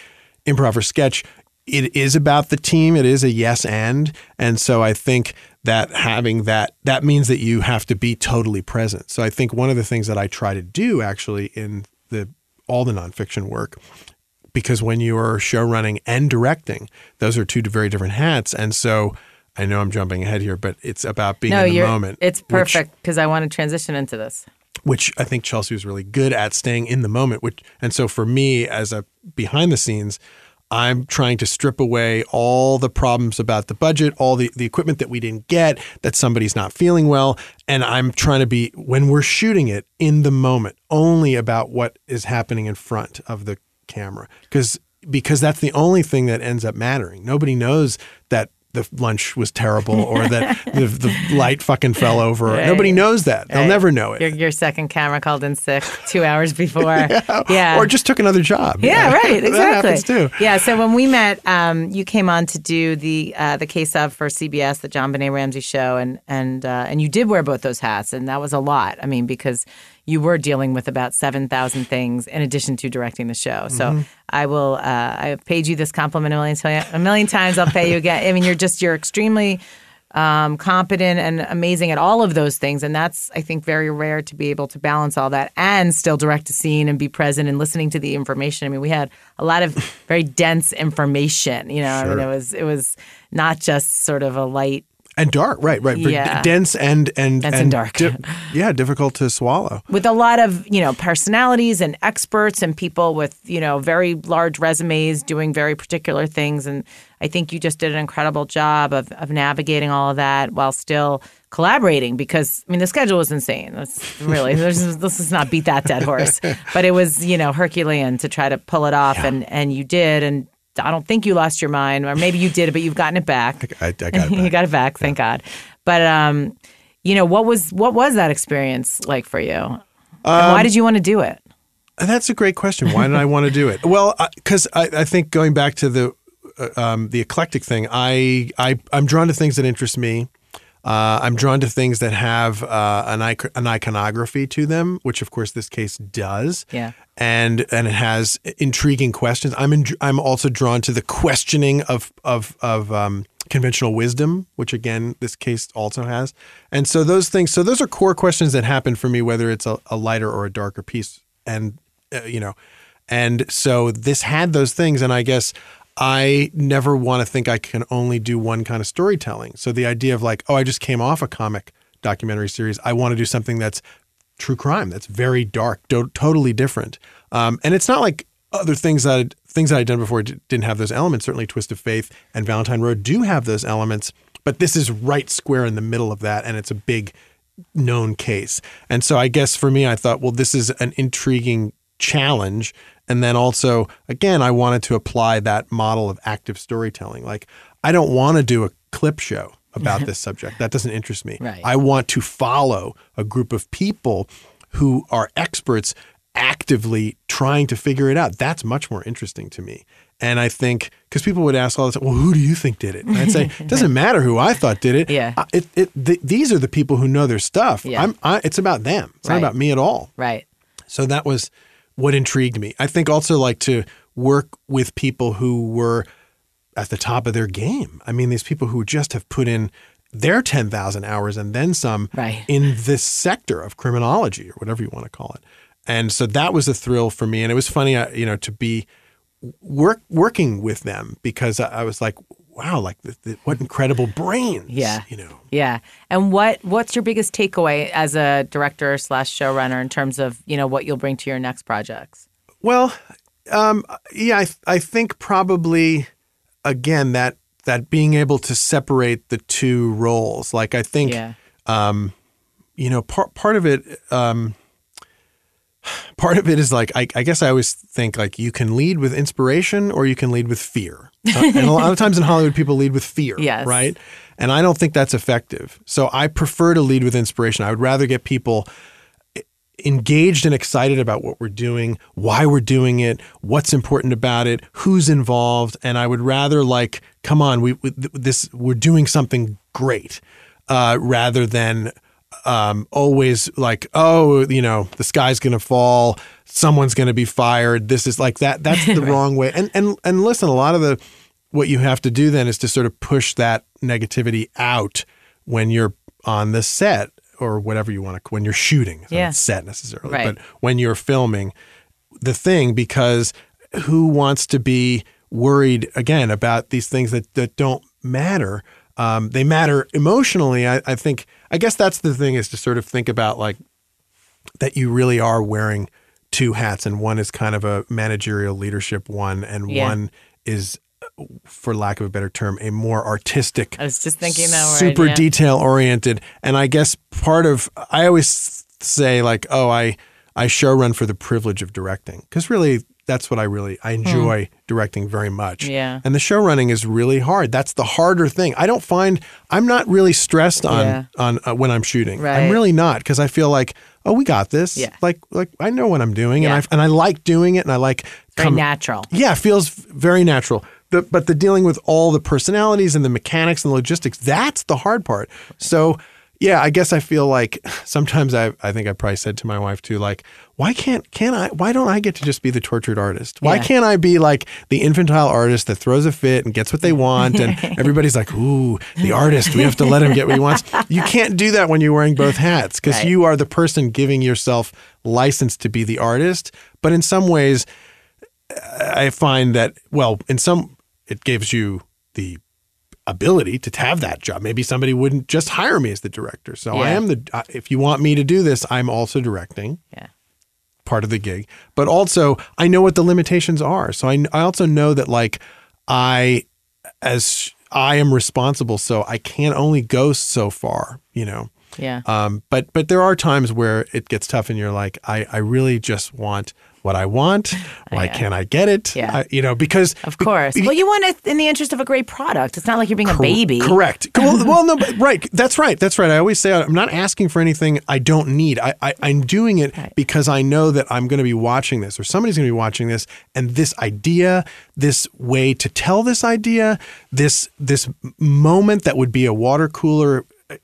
improv or sketch it is about the team it is a yes and and so I think that having that that means that you have to be totally present so I think one of the things that I try to do actually in the all the nonfiction work because when you are show running and directing, those are two very different hats. And so I know I'm jumping ahead here, but it's about being
No,
in the moment.
It's perfect because I want to transition into this.
Which, I think Chelsea was really good at staying in the moment. Which and so for me as a behind the scenes, I'm trying to strip away all the problems about the budget, all the, the equipment that we didn't get, that somebody's not feeling well. And I'm trying to be, when we're shooting it in the moment, only about what is happening in front of the camera. Because because that's the only thing that ends up mattering. Nobody knows that the lunch was terrible or that the, the light fucking fell over.
Right.
Nobody knows that. They'll never know it.
Your, your second camera called in sick two hours before. yeah.
Or just took another job.
Yeah, right. Exactly.
that happens too.
Yeah. So when we met, um, you came on to do the uh, the case of for CBS, the JonBenét Ramsey show, and and uh, and you did wear both those hats, and that was a lot. I mean, because you were dealing with about seven thousand things in addition to directing the show. So
Mm-hmm.
I will. Uh, I paid you this compliment a million a million times. I'll pay you again. I mean, you're just you're extremely um, competent and amazing at all of those things. And that's, I think, very rare to be able to balance all that and still direct a scene and be present and listening to the information. I mean, we had a lot of very dense information. You know, I mean, it was it was not just sort of a light.
And dark, right, right.
Yeah.
dense and and
Dense and dark.
yeah, difficult to swallow.
with a lot of you know personalities and experts and people with you know very large resumes doing very particular things and i think you just did an incredible job of, of navigating all of that while still collaborating because i mean the schedule was insane that's really this let's not beat that dead horse but it was you know herculean to try to pull it off and and you did and I don't think you lost your mind, or maybe you did, but you've gotten it back.
I, I got it.
you got it back, thank God. But um, you know, what was what was that experience like for you?
Um,
why did you want to do it?
That's a great question. Why did I want to do it? Well, because I, I think going back to the uh, um, the eclectic thing, I, I I'm drawn to things that interest me. Uh, I'm drawn to things that have uh, an, an iconography to them, which of course this case does.
Yeah.
And and it has intriguing questions. I'm in, I'm also drawn to the questioning of of of um, conventional wisdom, which again this case also has. And so those things. So those are core questions that happen for me, whether it's a, a lighter or a darker piece. And uh, you know, and so this had those things, and I guess I never want to think I can only do one kind of storytelling. So the idea of like, oh, I just came off a comic documentary series, I want to do something that's true crime, that's very dark, do- totally different. Um, and it's not like other things that things that I'd done before d- didn't have those elements. Certainly, Twist of Faith and Valentine Road do have those elements, but this is right square in the middle of that, and it's a big known case. And so I guess for me, I thought, well, this is an intriguing challenge. And then also, again, I wanted to apply that model of active storytelling. Like, I don't want to do a clip show about this subject. That doesn't interest me.
Right.
I want to follow a group of people who are experts actively trying to figure it out. That's much more interesting to me. And I think because people would ask all the time, well, who do you think did it? And I'd say, it doesn't matter who I thought did it.
Yeah.
I- It, it, th- these are the people who know their stuff.
Yeah.
I'm, I, it's about them. It's
Right.
not about me at all.
Right.
So that was what intrigued me. I think also like to work with people who were at the top of their game. I mean, these people who just have put in their 10,000 hours and then some
Right.
in this sector of criminology or whatever you want to call it. And so that was a thrill for me. And it was funny, uh, you know, to be work working with them because I, I was like, wow, like the, the, what incredible brains.
Yeah.
You know,
Yeah. And what what's your biggest takeaway as a director slash showrunner in terms of you know what you'll bring to your next projects?
Well, um, yeah, I, I think probably again that that being able to separate the two roles. Like I think,
Yeah.
you know, part part of it, um, part of it is like I, I guess I always think like you can lead with inspiration or you can lead with fear. Uh, and a lot of times in Hollywood, people lead with fear,
Yes.
right? And I don't think that's effective. So I prefer to lead with inspiration. I would rather get people engaged and excited about what we're doing, why we're doing it, what's important about it, who's involved, and I would rather like, come on, we, we this we're doing something great, uh, rather than um, always like, oh, you know, the sky's gonna fall, someone's gonna be fired. This is like that. That's the wrong way. And and and listen, a lot of the what you have to do then is to sort of push that negativity out when you're on the set or whatever you want to when you're shooting it's
Yeah.
set necessarily
Right.
but when you're filming the thing because who wants to be worried again about these things that, that don't matter um, they matter emotionally I, I think i guess that's the thing is to sort of think about like that you really are wearing two hats and one is kind of a managerial leadership one and
Yeah.
one is for lack of a better term a more artistic
I was just thinking that word.
super
yeah.
detail oriented and i guess part of i always say like oh i i show run for the privilege of directing because really that's what i really i enjoy directing very much
Hmm. Yeah.
and the show running is really hard that's the harder thing i don't find i'm not really stressed on
Yeah.
on uh, when i'm shooting
Right.
i'm really not because i feel like oh we got this
Yeah.
like like i know what i'm doing
Yeah.
and i and i like doing it and i like
Very natural.
yeah, it feels very natural. The, but the dealing with all the personalities and the mechanics and the logistics, that's the hard part. So, yeah, I guess I feel like sometimes I, I think I probably said to my wife too, like, why can't, can I, why don't I get to just be the tortured artist? Why
Yeah.
can't I be like the infantile artist that throws a fit and gets what they want? And everybody's like, ooh, the artist, we have to let him get what he wants. You can't do that when you're wearing both hats because
Right.
you are the person giving yourself license to be the artist. But in some ways, I find that well, in some it gives you the ability to have that job. Maybe somebody wouldn't just hire me as the director. So I am the uh, if you want me to do this, I'm also directing
Yeah.
part of the gig. But also I know what the limitations are. So I I also know that like I as I am responsible so I can only go so far, you know.
Yeah.
Um, but but there are times where it gets tough, and you're like, I, I really just want what I want. Why
yeah.
can't I get it?
Yeah.
I- you know, because
Of course.
be-
well, you want it in the interest of a great product. It's not like you're being a baby.
Correct. Well, well, no, but right. That's right. That's right. I always say I'm not asking for anything I don't need. I, I I'm doing it
Right.
because I know that I'm going to be watching this, or somebody's going to be watching this, and this idea, this way to tell this idea, this this moment that would be a water cooler, eh,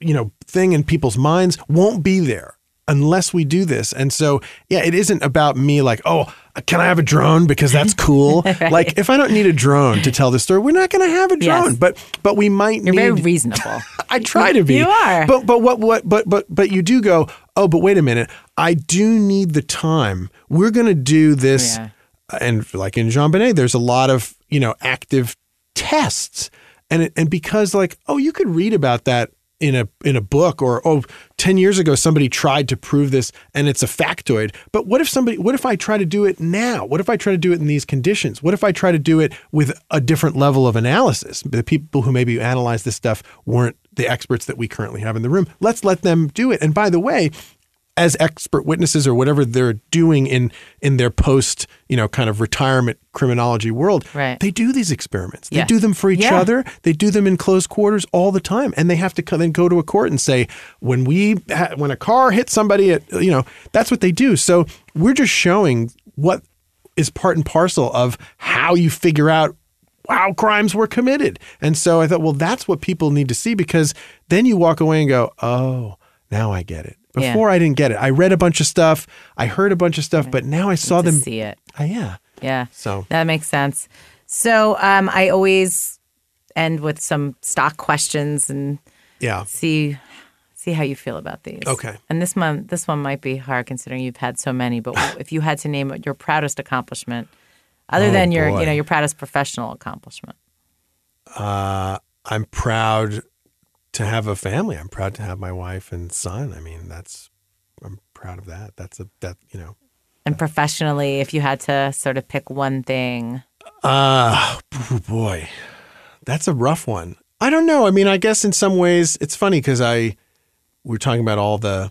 you know, thing in people's minds won't be there unless we do this. And so, yeah, it isn't about me like, oh, can I have a drone because that's cool. Like, if I don't need a drone to tell the story, we're not going to have a
Yes.
drone. But but we might
You're
need.
very reasonable.
I try to be.
You are.
But but what what but but but you do go. Oh, but wait a minute. I do need the time. We're going to do this.
Yeah.
And like in JonBenét, there's a lot of you know active tests, and it, and because like oh, you could read about that in a in a book or oh 10 years ago somebody tried to prove this and it's a factoid. But what if somebody what if i try to do it now? What if i try to do it in these conditions? What if i try to do it with a different level of analysis? The people who maybe analyze this stuff weren't the experts that we currently have in the room. Let's let them do it. And by the way as expert witnesses or whatever they're doing in in their post you know kind of retirement criminology world
Right.
they do these experiments they
Yeah.
do them for each
Yeah.
other they do them in close quarters all the time and they have to then go to a court and say when we ha- when a car hits somebody at you know that's what they do so we're just showing what is part and parcel of how you figure out how crimes were committed and so i thought well that's what people need to see because then you walk away and go oh now i get it
Yeah.
before i didn't get it i read a bunch of stuff i heard a bunch of stuff but now i saw them
see it.
Ah, yeah
Yeah.
So-
that makes sense. So um, I always end with some stock questions and
Yeah.
see see how you feel about these.
Okay.
And this one this one might be hard considering you've had so many, but if you had to name your proudest accomplishment other
Oh,
than your
boy.
you know your proudest professional accomplishment.
Uh, I'm proud to have a family. I'm proud to have my wife and son. I mean, that's I'm proud of that. That's a that you know.
And professionally, if you had to sort of pick one thing.
Uh oh boy, that's a rough one. I don't know. I mean, I guess in some ways it's funny because I we are talking about all the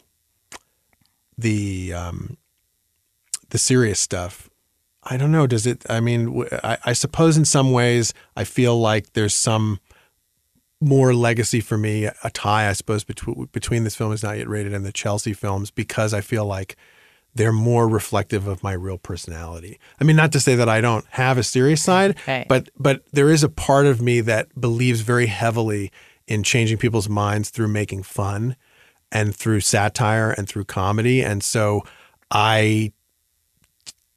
the um, the serious stuff. I don't know. Does it? I mean, I suppose in some ways I feel like there's some more legacy for me, a tie, I suppose, between between this film is not yet rated and the Chelsea films because I feel like they're more reflective of my real personality. I mean, not to say that I don't have a serious side,
Right.
but but there is a part of me that believes very heavily in changing people's minds through making fun and through satire and through comedy. And so I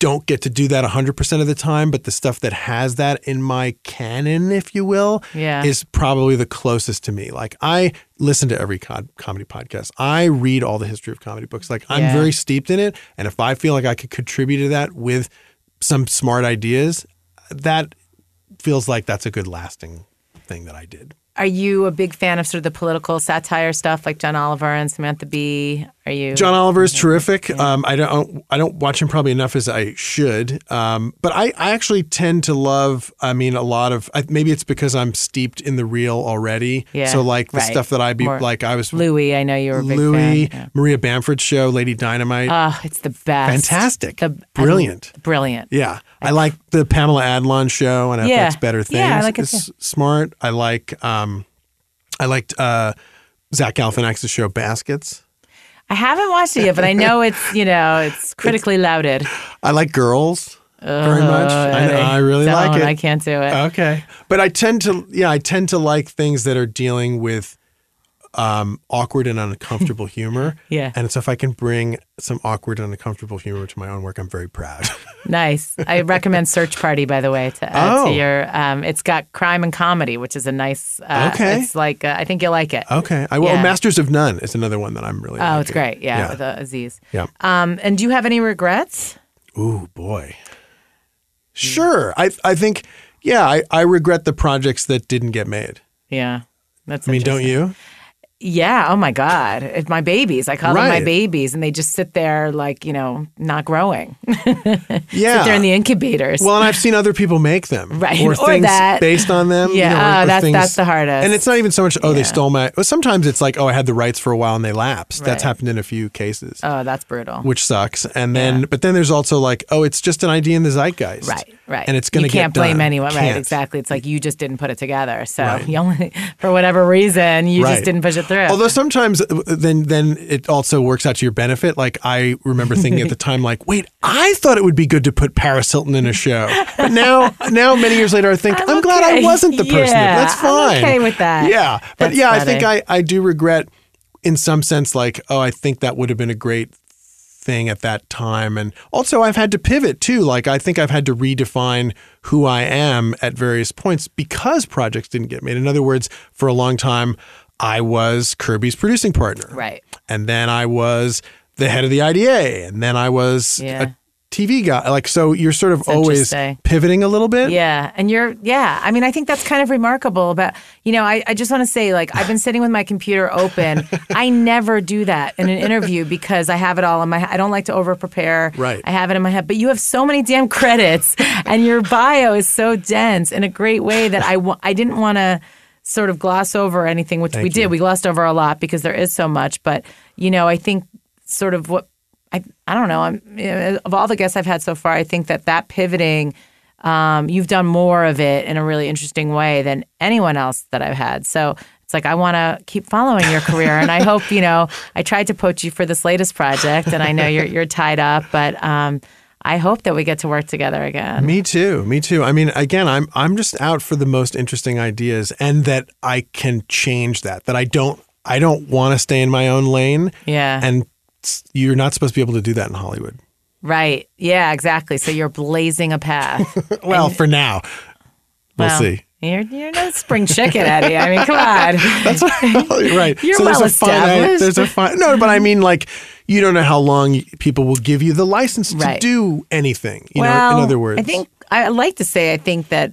don't get to do that 100% of the time, but the stuff that has that in my canon, if you will,
Yeah.
is probably the closest to me. Like I listen to every co- comedy podcast. I read all the history of comedy books. Like I'm
Yeah.
very steeped in it, and if I feel like I could contribute to that with some smart ideas, that feels like that's a good lasting thing that I did.
Are you a big fan of sort of the political satire stuff like John Oliver and Samantha Bee? Are you
John Oliver is terrific. Um, I don't I don't watch him probably enough as I should. Um, but I, I actually tend to love. I mean, a lot of I, maybe it's because I'm steeped in the real already.
Yeah,
So like the
right.
stuff that I be
More
like I was
Louis? I know you were a big
Louis,
fan.
Maria Bamford's show, Lady Dynamite.
Oh, it's the best.
Fantastic.
The,
Brilliant.
I- brilliant.
yeah, I like the Pamela Adlon show on
Yeah.
FX Better Things.
Yeah, I like it
It's smart. I like um, I liked uh, Zach Galifianakis' show Baskets.
I haven't watched it yet, but I know it's you know it's critically lauded.
I like Girls very much. I, know, I really
Don't,
like it.
I can't do it.
Okay. But I tend to, yeah, I tend to like things that are dealing with um, awkward and uncomfortable humor.
Yeah.
And so if I can bring some awkward and uncomfortable humor to my own work, I'm very proud.
Nice. I recommend Search Party, by the way, to add
Oh.
to your. Um, it's got crime and comedy, which is a nice. Uh,
Okay.
It's like uh, I think you'll like it.
okay. I will.
Yeah.
Masters of None is another one that I'm really.
Oh, it's great. Yeah,
Yeah.
with uh, Aziz.
Yeah.
Um, and do you have any regrets?
Ooh, boy. Sure. I I think, yeah, I, I regret the projects that didn't get made.
Yeah. That's
I mean, don't you?
Yeah. Oh my God. It's my babies. I call them my babies, and they just sit there like you know not growing.
Yeah.
They're in the incubators.
Well, and I've seen other people make them,
Right.
Or,
Or
things
that.
based on them. you
Yeah.
know, or-
Oh, that's-
things-
that's the hardest.
And it's not even so much. Oh, they stole my. Well, sometimes it's like, oh, I had the rights for a while and they lapsed. That's happened in a few cases,
oh, that's brutal.
which sucks. And then,
Yeah.
but then there's also like, oh, it's just an idea in the zeitgeist,
Right, right.
And it's going to
you
get
can't blame
done.
anyone. Right,
Can't.
exactly. It's like you just didn't put it together. So
Right.
you only, for whatever reason, you
Right.
just didn't push it through.
Although sometimes uh, then then it also works out to your benefit. Like I remember thinking at the time, like, wait, I thought it would be good to put Paris Hilton in a show, but now now many years later, I think I'm,
I'm
glad I wasn't the person.
Yeah,
That's
I'm
fine.
okay with that.
Yeah, but
That's
yeah, I think I I do regret in some sense, like, oh, I think that would have been a great thing at that time. And also, I've had to pivot too. Like, I think I've had to redefine who I am at various points because projects didn't get made. In other words, for a long time, I was Kirby's producing partner.
right.
And then I was the head of the IDA. And then I was
Yeah.
a TV guy. Like, so you're sort of always pivoting a little bit.
Yeah. And you're, yeah. I mean, I think that's kind of remarkable about, you know, I, I just want to say, like, I've been sitting with my computer open. I never do that in an interview because I have it all in my, I don't like to over prepare.
Right.
I have it in my head, but you have so many damn credits and your bio is so dense in a great way that I, I didn't want to sort of gloss over anything, which we
Thank
did. We glossed over a lot because there is so much. But, you know, I think sort of what, I, I don't know. I'm, of all the guests I've had so far, I think that that pivoting, um, you've done more of it in a really interesting way than anyone else that I've had. So it's like I want to keep following your career, and I hope you know. I tried to poach you for this latest project, and I know you're you're tied up, but um, I hope that we get to work together again.
Me too. Me too. I mean, again, I'm I'm just out for the most interesting ideas, and that I can change that. That I don't I don't want to stay in my own lane,
Yeah.
and you're not supposed to be able to do that in Hollywood.
right. Yeah. Exactly. So you're blazing a path.
Well, for now, we'll
Well,
see.
You're, you're no spring chicken, Eddie. I mean, come on.
That's right.
You're
so there's
well
a finite,
established.
there's a fine. No, but I mean, like, you don't know how long people will give you the license to do anything. You
well,
know, in other words,
I think I like to say I think that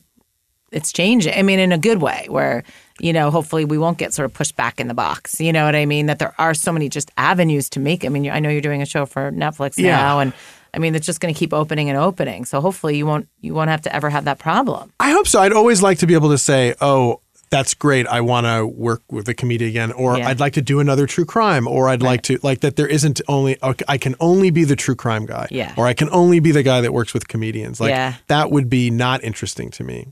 it's changing. I mean, in a good way, where you know, hopefully we won't get sort of pushed back in the box. You know what I mean? That there are so many just avenues to make. I mean, I know you're doing a show for Netflix
Yeah.
now, and I mean, it's just going to keep opening and opening. So hopefully you won't you won't have to ever have that problem.
I hope so. I'd always like to be able to say, "Oh, that's great. I want to work with a comedian again," or
Yeah.
"I'd like to do another true crime," or "I'd like to like that." There isn't only I can only be the true crime guy,
Yeah.
or I can only be the guy that works with comedians. Like
Yeah.
that would be not interesting to me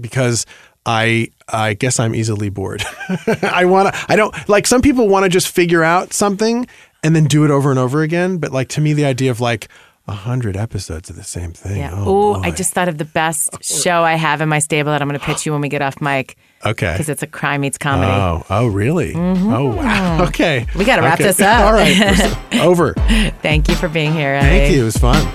because I I guess I'm easily bored. I want to. I don't like some people want to just figure out something and then do it over and over again. But like to me, the idea of like a hundred episodes of the same thing.
Yeah.
Oh,
Oh, I just thought of the best show I have in my stable that I'm going to pitch you when we get off mic
okay.
because it's a crime meets comedy.
Oh, oh, really? Mm-hmm. Oh, wow. Okay.
We gotta wrap
Okay.
this up.
All right. Over.
Thank you for being here.
Thank you. It was fun.